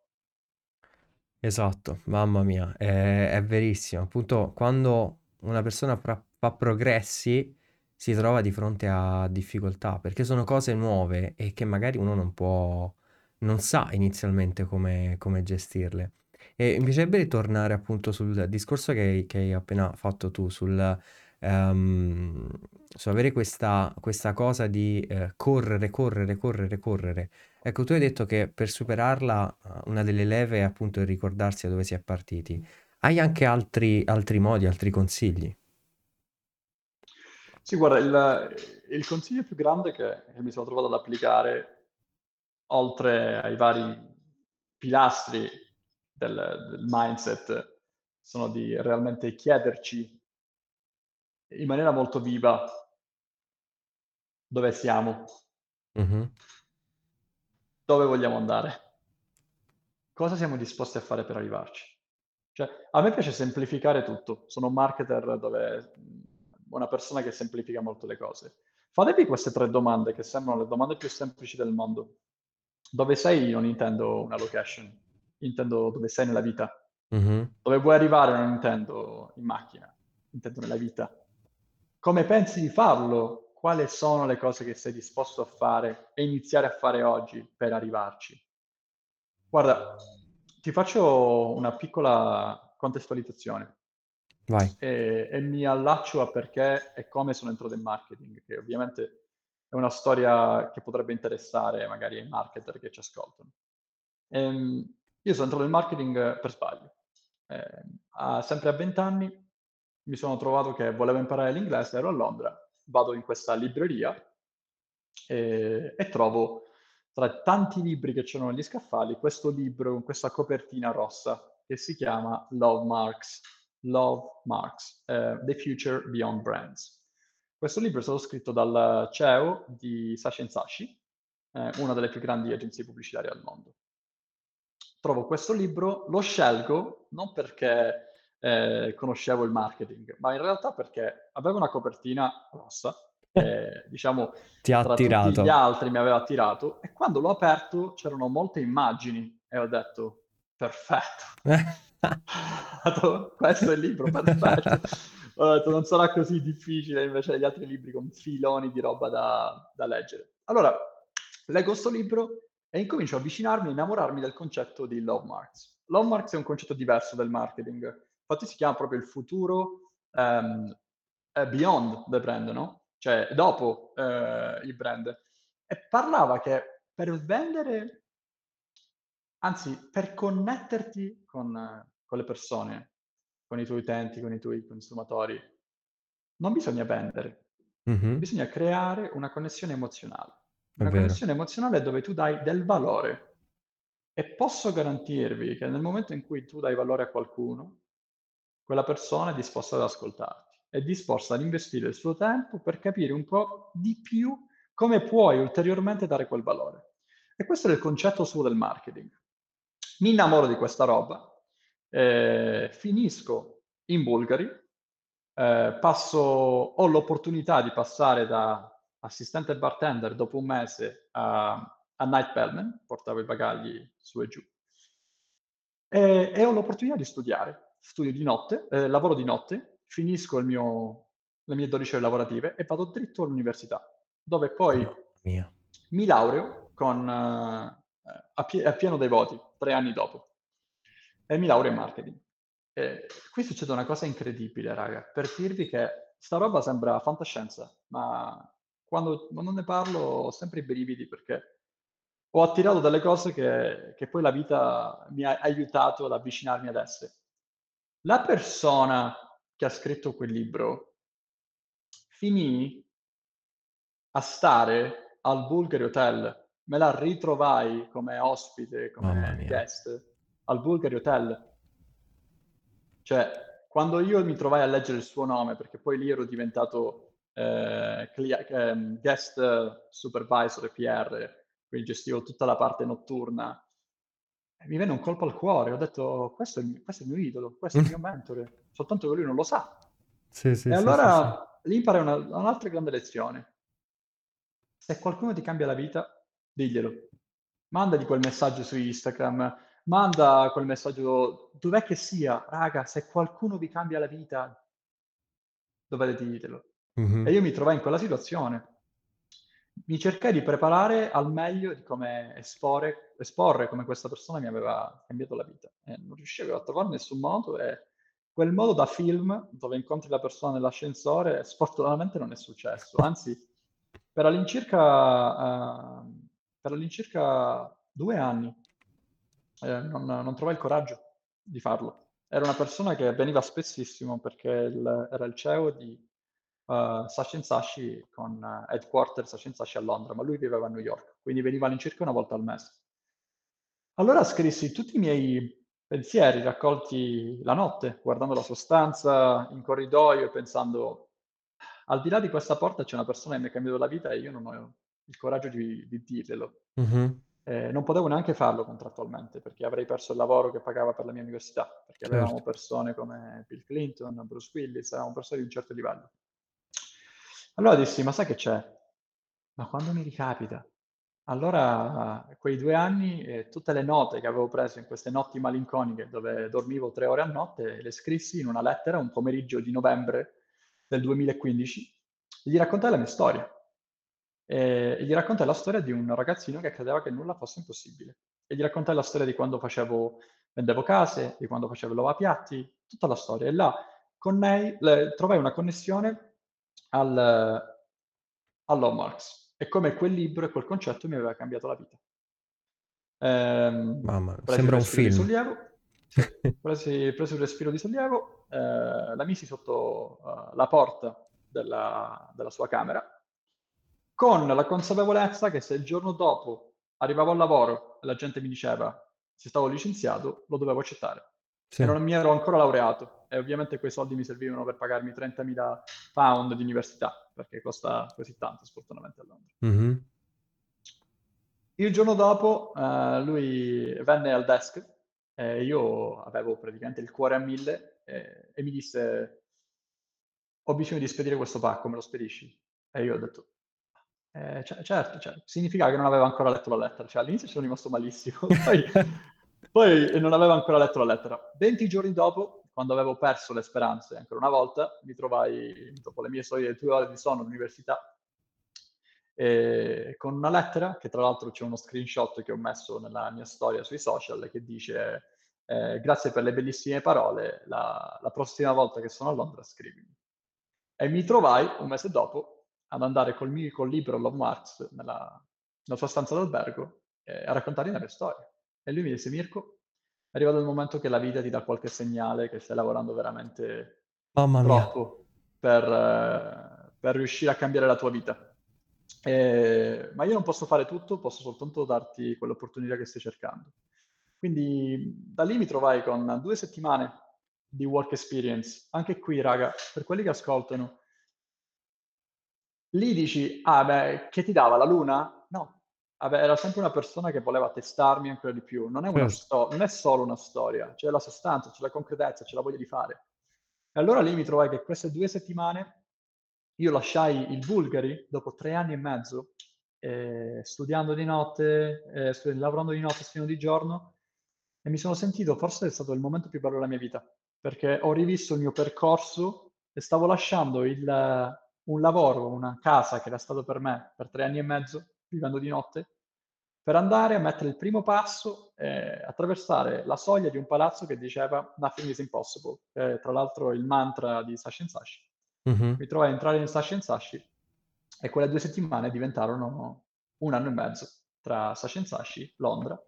Esatto, mamma mia, è, è verissimo. Appunto, quando una persona fa, fa progressi si trova di fronte a difficoltà, perché sono cose nuove e che magari uno non può, non sa inizialmente come, come gestirle. E mi piacerebbe tornare appunto sul discorso che che hai appena fatto tu, sul, um, su avere questa, questa cosa di eh, correre, correre, correre, correre. Ecco, tu hai detto che per superarla una delle leve è appunto il ricordarsi da dove si è partiti. Hai anche altri, altri modi, altri consigli? Sì, guarda, il, il consiglio più grande che, che mi sono trovato ad applicare, oltre ai vari pilastri del, del mindset, sono di realmente chiederci in maniera molto viva dove siamo, mm-hmm. Dove vogliamo andare, cosa siamo disposti a fare per arrivarci. Cioè, a me piace semplificare tutto, sono un marketer dove una persona che semplifica molto le cose. Fatevi queste tre domande che sembrano le domande più semplici del mondo. Dove sei non intendo una location, intendo dove sei nella vita. Mm-hmm. Dove vuoi arrivare non intendo in macchina, intendo nella vita. Come pensi di farlo? Quali sono le cose che sei disposto a fare e iniziare a fare oggi per arrivarci? Guarda, ti faccio una piccola contestualizzazione. Vai. E, e, mi allaccio a perché e come sono entrato in marketing, che ovviamente è una storia che potrebbe interessare magari ai marketer che ci ascoltano. Ehm, io sono entrato in marketing per sbaglio. Eh, a, sempre a 20 anni mi sono trovato che volevo imparare l'inglese, ero a Londra, vado in questa libreria e, e trovo tra tanti libri che c'erano negli scaffali questo libro con questa copertina rossa che si chiama Love Marks Love Marks, uh, The Future Beyond Brands. Questo libro è stato scritto dal CEO di Sashi Sashi, eh, una delle più grandi agenzie pubblicitarie al mondo. Trovo questo libro, lo scelgo non perché eh, conoscevo il marketing, ma in realtà perché aveva una copertina rossa, eh, diciamo, Ti ha attirato. tutti gli altri mi aveva attirato, e quando l'ho aperto c'erano molte immagini e ho detto, perfetto. <laughs> <laughs> questo è il libro, perfetto. <laughs> Ho detto, non sarà così difficile invece degli altri libri con filoni di roba da, da leggere. Allora, leggo questo libro e incomincio a avvicinarmi e innamorarmi del concetto di Love Marks. Love Marks è un concetto diverso del marketing, infatti si chiama proprio il futuro um, beyond the brand, no? Cioè dopo uh, il brand. E parlava che per vendere, anzi per connetterti con, con le persone, con i tuoi utenti, con i tuoi consumatori, non bisogna vendere, mm-hmm. bisogna creare una connessione emozionale. Una connessione emozionale dove tu dai del valore. E posso garantirvi che nel momento in cui tu dai valore a qualcuno, quella persona è disposta ad ascoltarti, è disposta ad investire il suo tempo per capire un po' di più come puoi ulteriormente dare quel valore. E questo è il concetto suo del marketing. Mi innamoro di questa roba, eh, finisco in Bulgari, eh, passo, ho l'opportunità di passare da assistente bartender dopo un mese a, a night bellman, portavo i bagagli su e giù, e, e ho l'opportunità di studiare, studio di notte, eh, lavoro di notte, finisco mio, le mie 12 ore lavorative e vado dritto all'università, dove poi mi laureo con, uh, a, pie- a pieno dei voti, tre anni dopo e mi laureo in marketing. E qui succede una cosa incredibile, raga, per dirvi che sta roba sembra fantascienza, ma quando, quando ne parlo ho sempre i brividi perché ho attirato delle cose che, che poi la vita mi ha aiutato ad avvicinarmi ad esse. La persona che ha scritto quel libro finì a stare al Bulgari Hotel. Me la ritrovai come ospite, come guest al Bulgari Hotel. Cioè, quando io mi trovai a leggere il suo nome, perché poi lì ero diventato eh, ehm, guest supervisor PR, quindi gestivo tutta la parte notturna, mi venne un colpo al cuore. Ho detto, questo è, il, questo è il mio idolo, questo è il mio <laughs> mentore, soltanto che lui non lo sa. Sì, sì, e sì, allora lì imparai una, un'altra grande lezione. Se qualcuno ti cambia la vita, diglielo. Mandagli quel messaggio su Instagram, manda quel messaggio, dov'è che sia, raga, se qualcuno vi cambia la vita, dovete dirlo. Mm-hmm. E io mi trovai in quella situazione. Mi cercai di preparare al meglio di come esporre, esporre come questa persona mi aveva cambiato la vita. E non riuscivo a trovare nessun modo e quel modo da film dove incontri la persona nell'ascensore sfortunatamente non è successo. Anzi, per all'incirca, uh, per all'incirca due anni eh, non, non trovai il coraggio di farlo. Era una persona che veniva spessissimo perché il, era il CEO di uh, Sashi Sashi con uh, headquarter Sashi Sashi a Londra, ma lui viveva a New York, quindi veniva all'incirca una volta al mese. Allora scrissi tutti i miei pensieri raccolti la notte, guardando la sostanza in corridoio e pensando, al di là di questa porta c'è una persona che mi ha cambiato la vita e io non ho il coraggio di, di dirglielo. Mm-hmm. Eh, non potevo neanche farlo contrattualmente perché avrei perso il lavoro che pagava per la mia università, perché certo. avevamo persone come Bill Clinton, Bruce Willis, avevamo persone di un certo livello. Allora dissi, ma sai che c'è? Ma quando mi ricapita? Allora, quei due anni, eh, tutte le note che avevo preso in queste notti malinconiche dove dormivo tre ore a notte, le scrissi in una lettera un pomeriggio di novembre del 2015 e gli raccontai la mia storia. E, e gli raccontai la storia di un ragazzino che credeva che nulla fosse impossibile. E gli raccontai la storia di quando facevo, vendevo case, di quando facevo lavapiatti, tutta la storia. E là con lei le, trovai una connessione al, all'Hallmarks. E come quel libro e quel concetto mi aveva cambiato la vita. Ehm, Mamma, sembra un film. Sollievo, <laughs> presi, presi, un respiro di sollievo, eh, la misi sotto uh, la porta della, della sua camera con la consapevolezza che se il giorno dopo arrivavo al lavoro e la gente mi diceva se stavo licenziato, lo dovevo accettare. Sì. E non mi ero ancora laureato e ovviamente quei soldi mi servivano per pagarmi 30.000 pound di università, perché costa così tanto sfortunatamente a Londra. Mm-hmm. Il giorno dopo uh, lui venne al desk e io avevo praticamente il cuore a mille e, e mi disse ho bisogno di spedire questo pacco, me lo spedisci? E io ho detto eh, cioè, certo, cioè, significava che non aveva ancora letto la lettera, cioè all'inizio ci sono rimasto malissimo, <laughs> poi, poi non aveva ancora letto la lettera. 20 giorni dopo, quando avevo perso le speranze ancora una volta, mi trovai, dopo le mie solite due ore di sonno all'università, con una lettera, che tra l'altro c'è uno screenshot che ho messo nella mia storia sui social, che dice eh, grazie per le bellissime parole, la, la prossima volta che sono a Londra scrivimi. E mi trovai un mese dopo ad andare col, mio, col libro Love Marx nella, nella sua stanza d'albergo eh, a raccontargli la mia storia. E lui mi disse, Mirko, è arrivato il momento che la vita ti dà qualche segnale che stai lavorando veramente Mamma troppo per, eh, per, riuscire a cambiare la tua vita. Eh, ma io non posso fare tutto, posso soltanto darti quell'opportunità che stai cercando. Quindi da lì mi trovai con due settimane di work experience. Anche qui, raga, per quelli che ascoltano, Lì dici, ah beh, che ti dava la luna? Vabbè, era sempre una persona che voleva testarmi ancora di più. Non è, una certo. sto- non è solo una storia, c'è la sostanza, c'è la concretezza, c'è la voglia di fare. E allora lì mi trovai che queste due settimane io lasciai il Bulgari dopo tre anni e mezzo, eh, studiando di notte, eh, studi- lavorando di notte, studiando di giorno, e mi sono sentito, forse è stato il momento più bello della mia vita, perché ho rivisto il mio percorso e stavo lasciando il, un lavoro, una casa che era stato per me per tre anni e mezzo, vivendo di notte, per andare a mettere il primo passo e attraversare la soglia di un palazzo che diceva Nothing is impossible, è tra l'altro il mantra di Sashi Sashi. Mm-hmm. Mi trovai a entrare in Sashi Sashi e quelle due settimane diventarono un anno e mezzo tra Sashi Sashi, Londra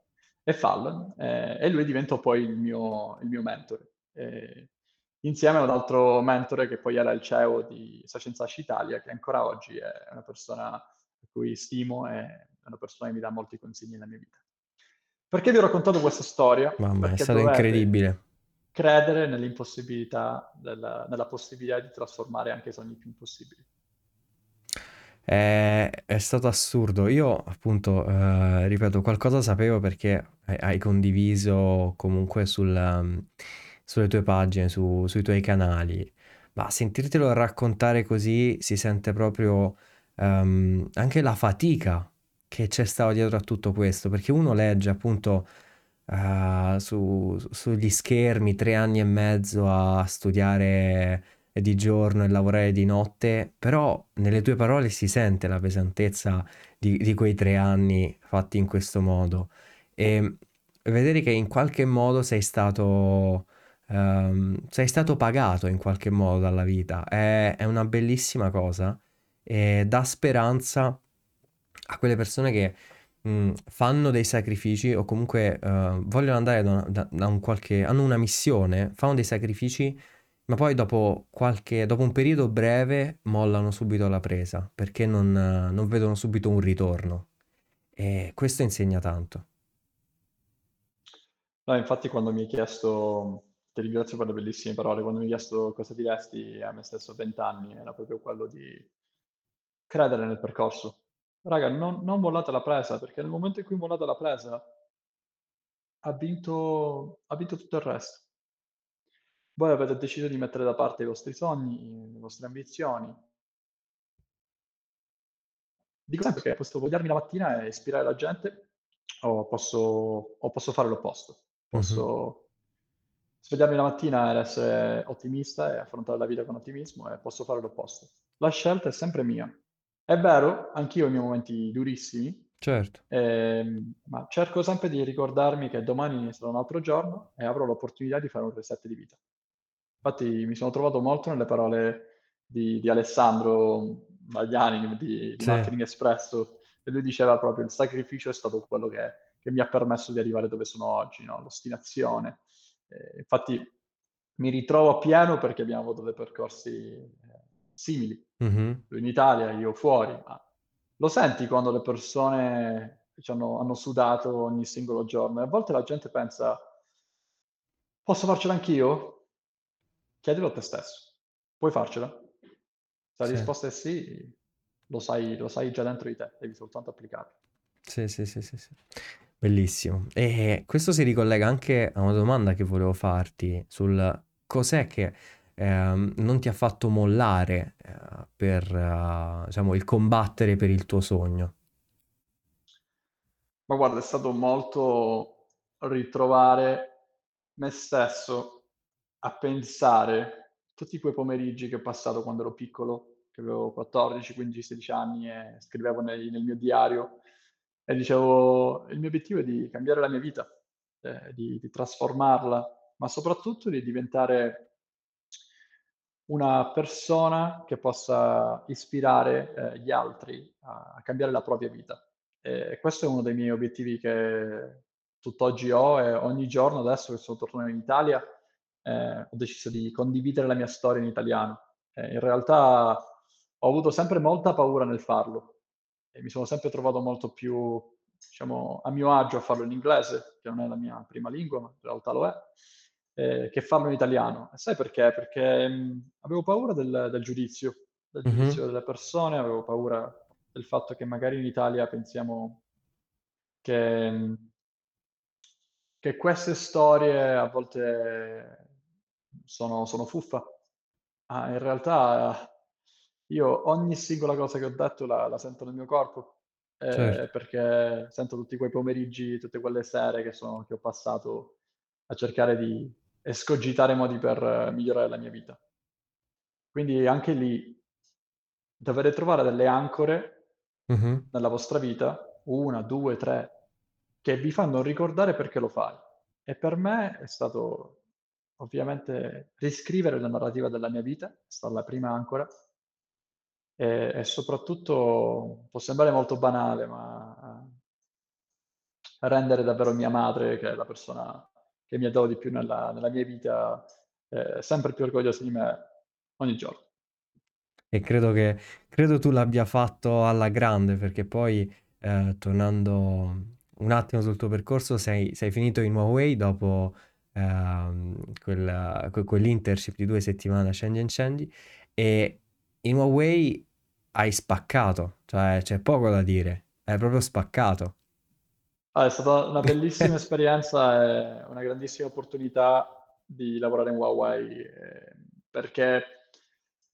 e Fallon eh, e lui diventò poi il mio, il mio mentore. E insieme ad un altro mentore che poi era il CEO di Sacenzaci Italia, che ancora oggi è una persona a cui stimo e è una persona che mi dà molti consigli nella mia vita. Perché vi ho raccontato questa storia? Mamma, è stato incredibile. Credere nell'impossibilità, della, nella possibilità di trasformare anche i sogni più impossibili. È, è stato assurdo. Io, appunto, eh, ripeto, qualcosa sapevo perché hai condiviso comunque sul... Um, sulle tue pagine, su, sui tuoi canali, ma sentirtelo raccontare così si sente proprio um, anche la fatica che c'è stata dietro a tutto questo, perché uno legge appunto uh, su, sugli schermi tre anni e mezzo a studiare di giorno e lavorare di notte, però nelle tue parole si sente la pesantezza di, di quei tre anni fatti in questo modo. E vedere che in qualche modo sei stato, ehm, sei stato pagato in qualche modo dalla vita è, è una bellissima cosa e dà speranza a quelle persone che mh, fanno dei sacrifici o comunque uh, vogliono andare da, da, da, un qualche... hanno una missione, fanno dei sacrifici, ma poi dopo, qualche, dopo un periodo breve mollano subito la presa perché non, non vedono subito un ritorno. E questo insegna tanto. No, infatti quando mi hai chiesto, ti ringrazio per le bellissime parole, quando mi hai chiesto cosa diresti a me stesso a 20 anni, era proprio quello di credere nel percorso, Raga, non, non mollate la presa, perché nel momento in cui mollate la presa, ha vinto, ha vinto tutto il resto. Voi avete deciso di mettere da parte i vostri sogni, le vostre ambizioni. Dico sempre che posso svegliarmi la mattina e ispirare la gente, o posso, o posso fare l'opposto. Posso mm-hmm. svegliarmi la mattina ed essere ottimista e affrontare la vita con ottimismo, e posso fare l'opposto. La scelta è sempre mia. È vero, anch'io ho i miei momenti durissimi, Certo. ehm, ma cerco sempre di ricordarmi che domani sarà un altro giorno e avrò l'opportunità di fare un reset di vita. Infatti mi sono trovato molto nelle parole di, di Alessandro Magliani di, di Sì. Marketing Espresso, e lui diceva proprio il sacrificio è stato quello che, che mi ha permesso di arrivare dove sono oggi, no? l'ostinazione. Eh, infatti mi ritrovo a pieno perché abbiamo avuto dei percorsi simili Mhm. in Italia, io fuori, ma lo senti quando le persone hanno, hanno sudato ogni singolo giorno? E a volte la gente pensa, posso farcela anch'io? Chiedilo a te stesso, puoi farcela? Se la Sì. risposta è sì, lo sai, lo sai già dentro di te, devi soltanto applicarlo. Sì, sì, sì, sì, sì. Bellissimo. E questo si ricollega anche a una domanda che volevo farti sul cos'è che ehm, non ti ha fatto mollare eh, per eh, diciamo, il combattere per il tuo sogno? Ma guarda, è stato molto ritrovare me stesso a pensare tutti quei pomeriggi che ho passato quando ero piccolo, che avevo 14, 15, 16 anni e scrivevo nel, nel mio diario e dicevo il mio obiettivo è di cambiare la mia vita, eh, di, di trasformarla, ma soprattutto di diventare una persona che possa ispirare eh, gli altri a, a, cambiare la propria vita. E questo è uno dei miei obiettivi che tutt'oggi ho e ogni giorno adesso che sono tornato in Italia eh, ho deciso di condividere la mia storia in italiano. Eh, in realtà ho avuto sempre molta paura nel farlo e mi sono sempre trovato molto più diciamo, a mio agio a farlo in inglese, che non è la mia prima lingua, ma in realtà lo è eh, che farlo in italiano. E sai perché? Perché mh, avevo paura del, del giudizio, del Mhm. giudizio delle persone, avevo paura del fatto che magari in Italia pensiamo che, mh, che queste storie a volte sono, sono fuffa. Ah, in realtà io ogni singola cosa che ho detto la, la sento nel mio corpo, Certo. eh, perché sento tutti quei pomeriggi, tutte quelle sere che, sono, che ho passato a cercare di, escogitare modi per eh, migliorare la mia vita. Quindi anche lì dovete trovare delle ancore Mhm. nella vostra vita, una, due, tre, che vi fanno ricordare perché lo fai. E per me è stato ovviamente riscrivere la narrativa della mia vita, è stata la prima ancora, e, e soprattutto, può sembrare molto banale, ma rendere davvero mia madre, che è la persona che mi ha dato di più nella, nella mia vita, eh, sempre più orgoglioso di me ogni giorno. E credo che credo tu l'abbia fatto alla grande perché poi eh, tornando un attimo sul tuo percorso sei, sei finito in Huawei dopo ehm, quel- que- quell'internship di due settimane a Shenzhen Shenzhen e in Huawei hai spaccato, cioè c'è poco da dire, hai proprio spaccato. Ah, è stata una <laughs> bellissima esperienza e una grandissima opportunità di lavorare in Huawei, eh, perché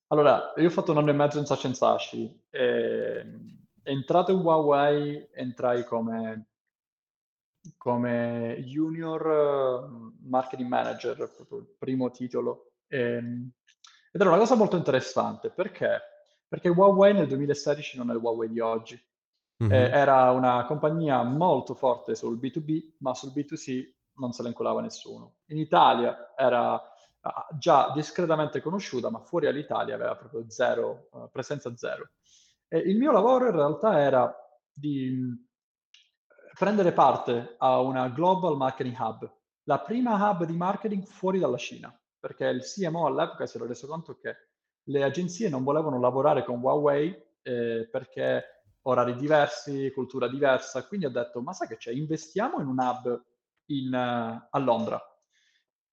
allora, io ho fatto un anno e mezzo in Sachen Sashi e entrato in Huawei entrai come, come junior eh, marketing manager, proprio il primo titolo. E, Ed era una cosa molto interessante, perché? Perché Huawei nel 2016 non è il Huawei di oggi. Eh, Mhm. era una compagnia molto forte sul B2B, ma sul B2C non se la incolava nessuno. In Italia era ah, già discretamente conosciuta, ma fuori dall'Italia aveva proprio zero, eh, presenza zero. E il mio lavoro in realtà era di mh, prendere parte a una Global Marketing Hub, la prima hub di marketing fuori dalla Cina, perché il CMO all'epoca si era reso conto che le agenzie non volevano lavorare con Huawei eh, perché orari diversi, cultura diversa, quindi ho detto, ma sai che c'è, investiamo in un hub in, uh, a Londra.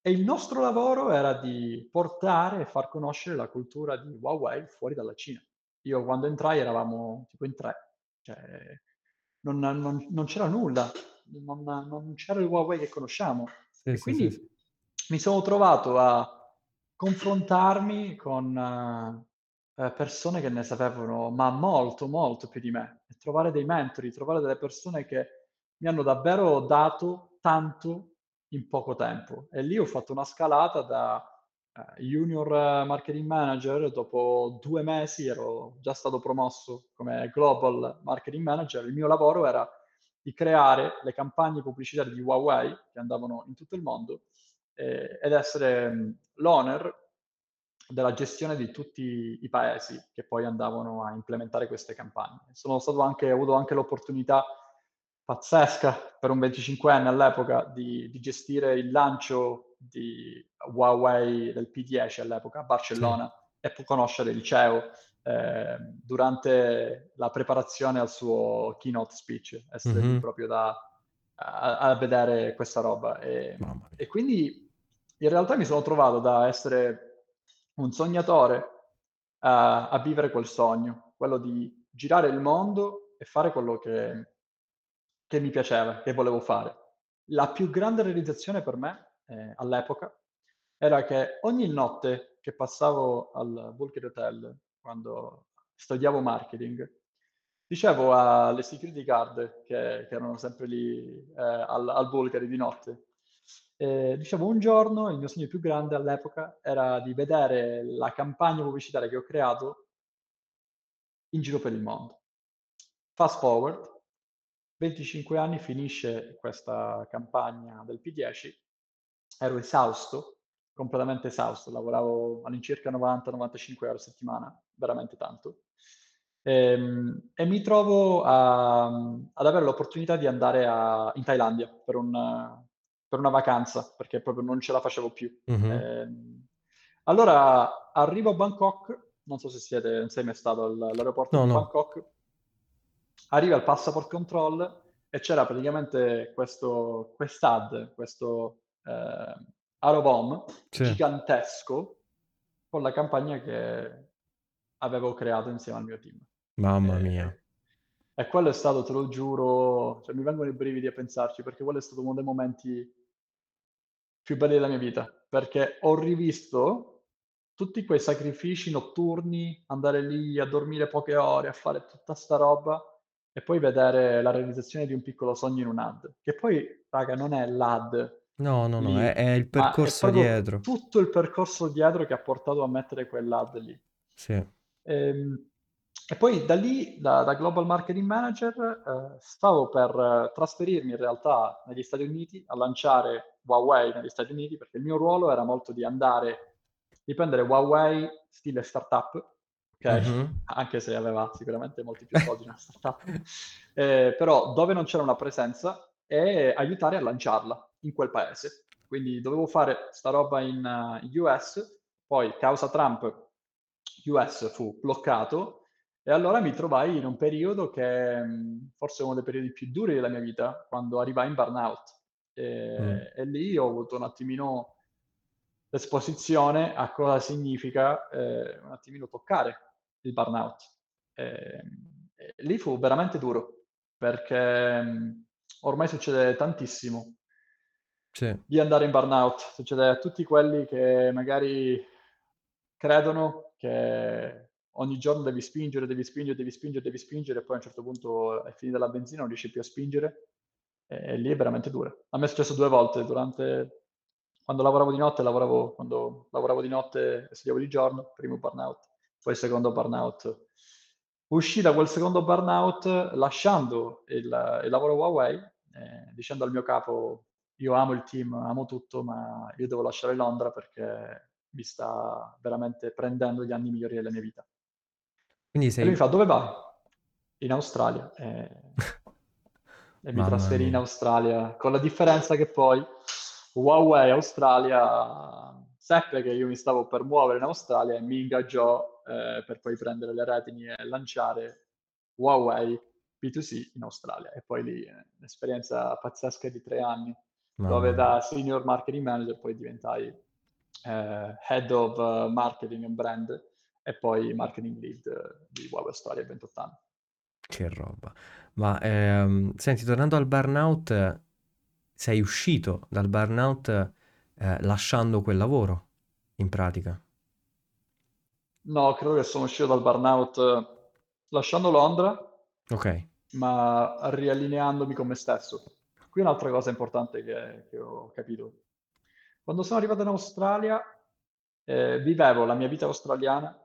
E il nostro lavoro era di portare e far conoscere la cultura di Huawei fuori dalla Cina. Io quando entrai eravamo tipo in tre, cioè non, non, non c'era nulla, non, non, c'era il Huawei che conosciamo. Sì, e sì, quindi sì. mi sono trovato a confrontarmi con uh, persone che ne sapevano, ma molto, molto più di me, e trovare dei mentori, trovare delle persone che mi hanno davvero dato tanto in poco tempo. E lì ho fatto una scalata da uh, junior marketing manager, dopo due mesi ero già stato promosso come global marketing manager. Il mio lavoro era di creare le campagne pubblicitarie di Huawei che andavano in tutto il mondo eh, ed essere l'owner della gestione di tutti i paesi che poi andavano a implementare queste campagne. Sono stato anche, ho avuto anche l'opportunità pazzesca per un 25enne all'epoca di, di, gestire il lancio di Huawei del P10 all'epoca a Barcellona sì. e conoscere il CEO eh, durante la preparazione al suo keynote speech, essere mm-hmm. proprio da, a, a, vedere questa roba. E, e quindi in realtà mi sono trovato da essere un sognatore a, a vivere quel sogno, quello di girare il mondo e fare quello che, che mi piaceva, che volevo fare. La più grande realizzazione per me eh, all'epoca era che ogni notte che passavo al Bulker Hotel, quando studiavo marketing, dicevo alle security guard che, che erano sempre lì eh, al, al Bulgari di notte, eh, dicevo, un giorno il mio sogno più grande all'epoca era di vedere la campagna pubblicitaria che ho creato in giro per il mondo. Fast forward, 25 anni finisce questa campagna del P10, ero esausto, completamente esausto, lavoravo all'incirca 90-95 ore a settimana, veramente tanto. E, ehm, e mi trovo a, ad avere l'opportunità di andare a, in Thailandia per un, per una vacanza, perché proprio non ce la facevo più. Mm-hmm. Eh, allora arrivo a Bangkok, non so se siete, sei mai stato all'aeroporto no, di no. Bangkok, arriva al passport control e c'era praticamente questo quest'ad, questo eh, Aerobomb sì. gigantesco con la campagna che avevo creato insieme al mio team. Mamma e, mia. E quello è stato, te lo giuro, cioè mi vengono i brividi a pensarci, perché quello è stato uno dei momenti più belli della mia vita, perché ho rivisto tutti quei sacrifici notturni, andare lì a dormire poche ore, a fare tutta sta roba e poi vedere la realizzazione di un piccolo sogno in un ad, che poi, raga, non è l'ad. No, no, no, è, è, il percorso è dietro. Tutto il percorso dietro che ha portato a mettere quell'ad lì. Sì. Ehm, e poi da lì, da, da Global Marketing Manager, eh, stavo per eh, trasferirmi in realtà negli Stati Uniti a lanciare Huawei negli Stati Uniti, perché il mio ruolo era molto di andare, di prendere Huawei stile startup, ok? Mm-hmm. <laughs> Anche se aveva sicuramente molti più soldi di una startup, eh, però dove non c'era una presenza e aiutare a lanciarla in quel paese. Quindi dovevo fare sta roba in uh, US, poi causa Trump US fu bloccato e allora mi trovai in un periodo che mh, forse è uno dei periodi più duri della mia vita, quando arrivai in burnout. E, mm. e lì ho avuto un attimino l'esposizione a cosa significa eh, un attimino toccare il burnout. E, e lì fu veramente duro, perché mh, ormai succede tantissimo sì. di andare in burnout. Succede a tutti quelli che magari credono che ogni giorno devi spingere, devi spingere, devi spingere, devi spingere, e poi a un certo punto è finita la benzina, non riesci più a spingere, e, lì è veramente dura. A me è successo due volte durante quando lavoravo di notte, lavoravo, quando lavoravo di notte e studiavo di giorno, primo burnout, poi secondo burnout. Uscì da quel secondo burnout lasciando il, il lavoro Huawei, eh, dicendo al mio capo, io amo il team, amo tutto, ma io devo lasciare Londra perché mi sta veramente prendendo gli anni migliori della mia vita. Quindi sei... E lui mi fa, dove vai? In Australia. E, <laughs> e mi trasferì in Australia, con la differenza che poi Huawei Australia seppe che io mi stavo per muovere in Australia e mi ingaggiò eh, per poi prendere le retini e lanciare Huawei B2C in Australia. E poi lì eh, un'esperienza pazzesca di tre anni, Mamma dove da senior marketing manager poi diventai eh, head of marketing and brand e poi marketing lead uh, di Huawei Australia a 28 anni. Che roba. Ma ehm, senti, tornando al burnout, sei uscito dal burnout eh, lasciando quel lavoro, in pratica? No, credo che sono uscito dal burnout eh, lasciando Londra, Ok. ma riallineandomi con me stesso. Qui un'altra cosa importante che, che ho capito. Quando sono arrivato in Australia, eh, vivevo la mia vita australiana,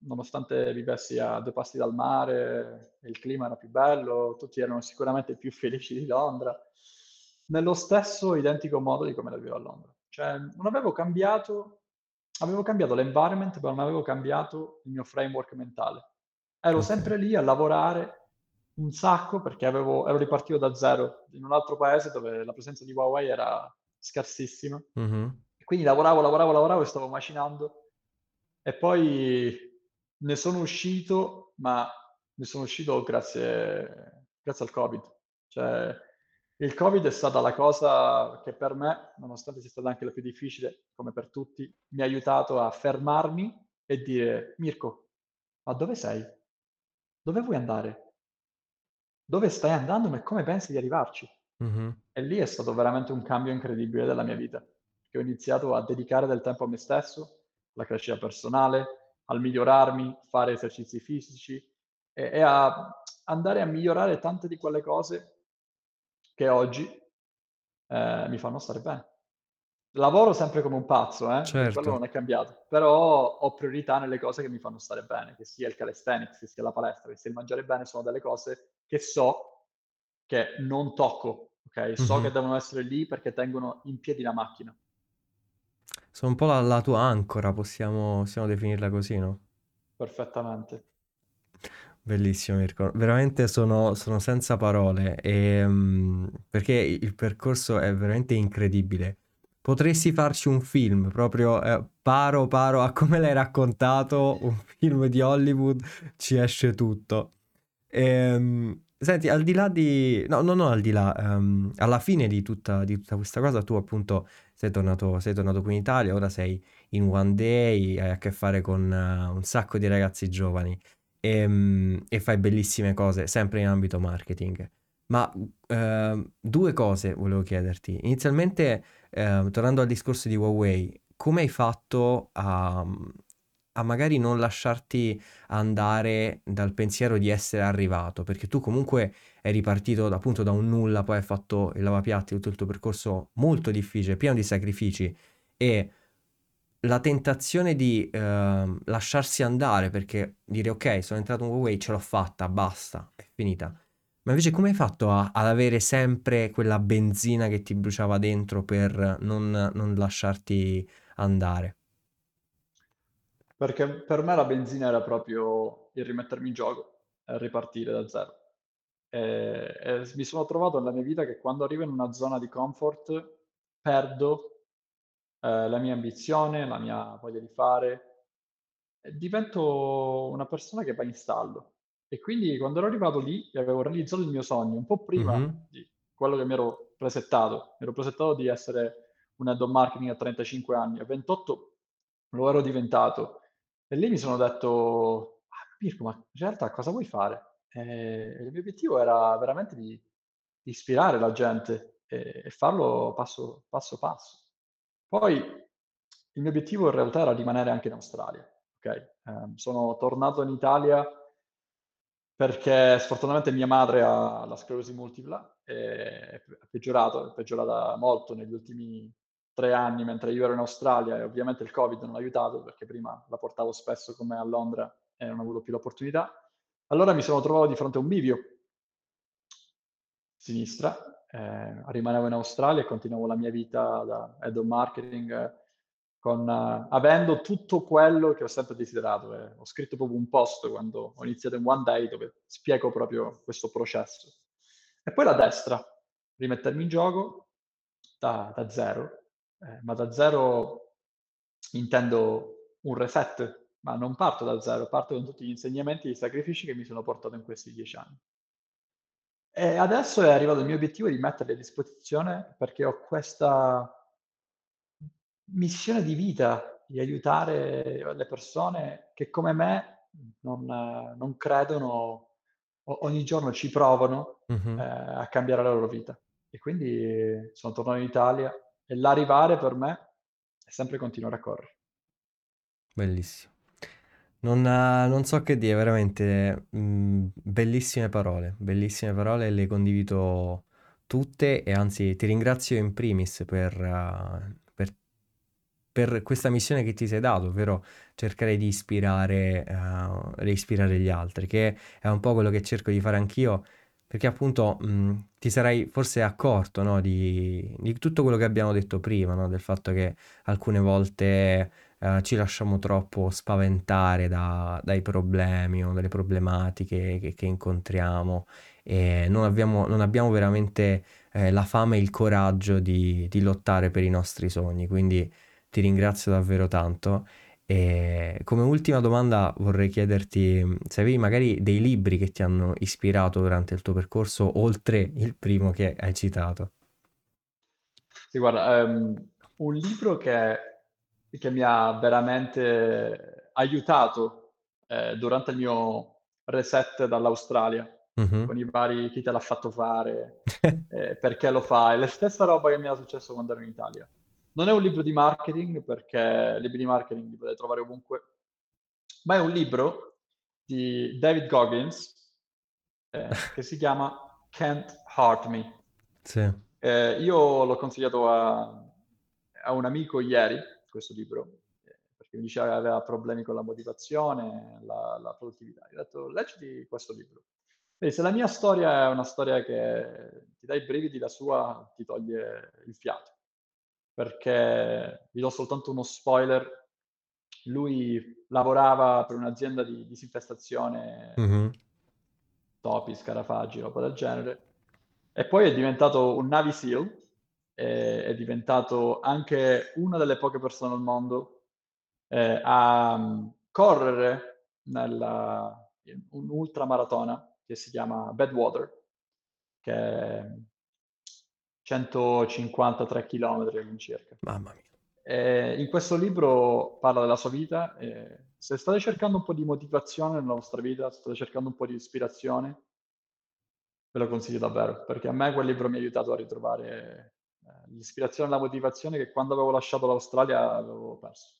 nonostante vivessi a due passi dal mare, il clima era più bello, tutti erano sicuramente più felici di Londra nello stesso identico modo di come la vivo a Londra. Cioè, non avevo cambiato, avevo cambiato l'environment, ma non avevo cambiato il mio framework mentale. Ero sempre lì a lavorare un sacco perché avevo, ero ripartito da zero in un altro paese dove la presenza di Huawei era scarsissima. Mm-hmm. Quindi lavoravo, lavoravo, lavoravo e stavo macinando. E poi ne sono uscito, ma ne sono uscito grazie, grazie al Covid. Cioè, il Covid è stata la cosa che per me, nonostante sia stata anche la più difficile, come per tutti, mi ha aiutato a fermarmi e dire, Mirko, ma dove sei? Dove vuoi andare? Dove stai andando e come pensi di arrivarci? Mm-hmm. E lì è stato veramente un cambio incredibile della mia vita, che ho iniziato a dedicare del tempo a me stesso, alla crescita personale, al migliorarmi, fare esercizi fisici e, e a andare a migliorare tante di quelle cose che oggi eh, mi fanno stare bene. Lavoro sempre come un pazzo, eh? Certo. quello non è cambiato, però ho priorità nelle cose che mi fanno stare bene, che sia il calisthenics, che sia la palestra, che sia il mangiare bene, sono delle cose che so che non tocco, ok? So mm-hmm. che devono essere lì perché tengono in piedi la macchina. Sono un po' la, la tua ancora, possiamo, possiamo definirla così, no? Perfettamente. Bellissimo Mirko, veramente sono, sono senza parole e, um, perché il percorso è veramente incredibile. Potresti farci un film proprio eh, paro paro a come l'hai raccontato, un film di Hollywood, ci esce tutto. E, um, senti, al di là di... No, no, no, al di là, um, alla fine di tutta, di tutta, questa cosa tu appunto sei tornato, sei tornato qui in Italia, ora sei in One Day, hai a che fare con uh, un sacco di ragazzi giovani e, ehm, e fai bellissime cose, sempre in ambito marketing. Ma eh, due cose volevo chiederti. Inizialmente, eh, tornando al discorso di Huawei, come hai fatto a, a, magari non lasciarti andare dal pensiero di essere arrivato? Perché tu comunque eri partito appunto da un nulla, poi hai fatto il lavapiatti, tutto il tuo percorso molto difficile, pieno di sacrifici e la tentazione di eh, lasciarsi andare perché dire ok, sono entrato in Huawei, ce l'ho fatta, basta, è finita. Ma invece come hai fatto a, ad avere sempre quella benzina che ti bruciava dentro per non, non lasciarti andare? Perché per me la benzina era proprio il rimettermi in gioco, e ripartire da zero. E, e mi sono trovato nella mia vita che quando arrivo in una zona di comfort perdo eh, la mia ambizione, la mia voglia di fare, e divento una persona che va in stallo. E quindi quando ero arrivato lì e avevo realizzato il mio sogno, un po' prima mm-hmm. di quello che mi ero presettato, mi ero presettato di essere un head of marketing a 35 anni, a 28 lo ero diventato. E lì mi sono detto, ah, Mirko, ma in realtà cosa vuoi fare? E il mio obiettivo era veramente di, di ispirare la gente e, e farlo passo, passo passo. Poi il mio obiettivo in realtà era rimanere anche in Australia. Okay? Eh, sono tornato in Italia perché sfortunatamente mia madre ha la sclerosi multipla, è peggiorato, è peggiorata molto negli ultimi tre anni mentre io ero in Australia e ovviamente il Covid non ha aiutato perché prima la portavo spesso con me a Londra e non ho avuto più l'opportunità. Allora mi sono trovato di fronte a un bivio, sinistra, eh, rimanevo in Australia e continuavo la mia vita da head of marketing eh, con, uh, avendo tutto quello che ho sempre desiderato. Eh. Ho scritto proprio un post quando ho iniziato in One Day dove spiego proprio questo processo. E poi la destra, rimettermi in gioco da, da zero, eh, ma da zero intendo un reset, ma non parto da zero, parto con tutti gli insegnamenti e i sacrifici che mi sono portato in questi dieci anni. E adesso è arrivato il mio obiettivo di metterli a disposizione perché ho questa missione di vita di aiutare le persone che come me non, non credono, ogni giorno ci provano uh-huh. eh, a cambiare la loro vita. E quindi sono tornato in Italia e l'arrivare per me è sempre continuare a correre. Bellissimo. Non, non so che dire, veramente mh, mm, bellissime parole, bellissime parole, le condivido tutte e anzi ti ringrazio in primis per, uh, per, per questa missione che ti sei dato, ovvero cercare di ispirare, uh, ispirare gli altri, che è un po' quello che cerco di fare anch'io, perché appunto mh, ti sarai forse accorto no, di, di, tutto quello che abbiamo detto prima, no, del fatto che alcune volte eh, ci lasciamo troppo spaventare da, dai problemi o dalle problematiche che, che incontriamo e non abbiamo, non abbiamo veramente eh, la fame e il coraggio di, di lottare per i nostri sogni. Quindi ti ringrazio davvero tanto. E come ultima domanda vorrei chiederti se avevi magari dei libri che ti hanno ispirato durante il tuo percorso, oltre il primo che hai citato. Sì, guarda, um, un libro che che mi ha veramente aiutato eh, durante il mio reset dall'Australia, uh-huh. con i vari chi te l'ha fatto fare, <laughs> eh, perché lo fai, la stessa roba che mi era successo quando ero in Italia. Non è un libro di marketing, perché libri di marketing li potete trovare ovunque, ma è un libro di David Goggins eh, <laughs> che si chiama Can't Hurt Me. Sì. Eh, io l'ho consigliato a, a un amico ieri, questo libro, eh, perché mi diceva che aveva problemi con la motivazione, la, la produttività. Io ho detto, leggiti questo libro. Vedi, se la mia storia è una storia che ti dà i brividi, la sua ti toglie il fiato. Perché vi do soltanto uno spoiler. Lui lavorava per un'azienda di disinfestazione, mm-hmm. topi, scarafaggi, roba del genere. E poi è diventato un Navy SEAL, è, è diventato anche una delle poche persone al mondo eh, a correre nella, un'ultramaratona che si chiama Badwater, che 153 km all'incirca. Mamma mia. E in questo libro parla della sua vita. se state cercando un po' di motivazione nella vostra vita, state cercando un po' di ispirazione, ve lo consiglio davvero, perché a me quel libro mi ha aiutato a ritrovare eh, l'ispirazione e la motivazione che quando avevo lasciato l'Australia avevo perso.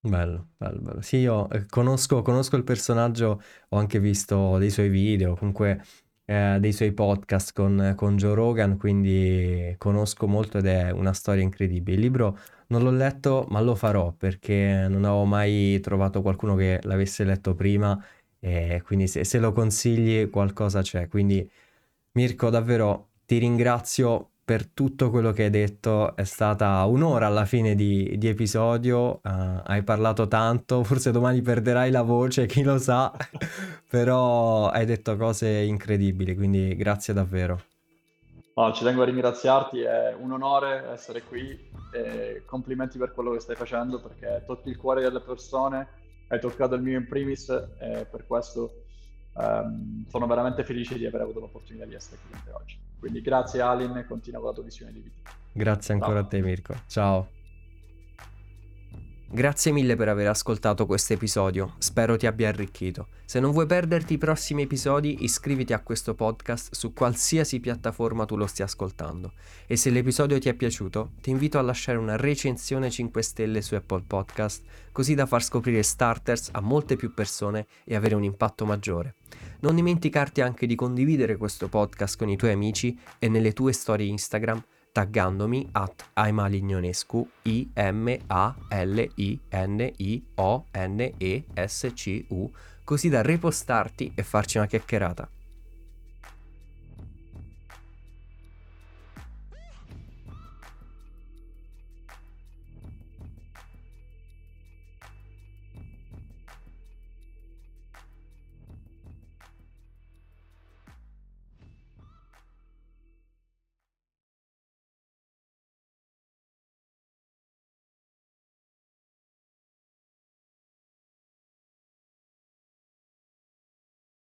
Bello, bello, bello. Sì, io eh, conosco, conosco il personaggio, ho anche visto dei suoi video, comunque eh, dei suoi podcast con, con Joe Rogan, quindi conosco molto ed è una storia incredibile. Il libro non l'ho letto, ma lo farò perché non avevo mai trovato qualcuno che l'avesse letto prima e quindi se, se lo consigli qualcosa c'è. Quindi Mirko, davvero ti ringrazio per tutto quello che hai detto. È stata un'ora alla fine di, di episodio. Uh, hai parlato tanto, <laughs> forse domani perderai la voce, chi lo sa, <laughs> però hai detto cose incredibili, quindi grazie davvero. No, ci tengo a ringraziarti, è un onore essere qui e complimenti per quello che stai facendo perché tocchi il cuore delle persone, hai toccato il mio in primis e per questo um, sono veramente felice di aver avuto l'opportunità di essere qui oggi. Quindi grazie Alin e continua con la tua visione di vita. Grazie ancora Ciao. a te Mirko. Ciao. Grazie mille per aver ascoltato questo episodio, spero ti abbia arricchito. Se non vuoi perderti i prossimi episodi, iscriviti a questo podcast su qualsiasi piattaforma tu lo stia ascoltando. E se l'episodio ti è piaciuto, ti invito a lasciare una recensione 5 stelle su Apple Podcast, così da far scoprire Starters a molte più persone e avere un impatto maggiore. Non dimenticarti anche di condividere questo podcast con i tuoi amici e nelle tue storie Instagram taggandomi at Aimalignonescu I M A L I N I O N E S C U così da repostarti e farci una chiacchierata.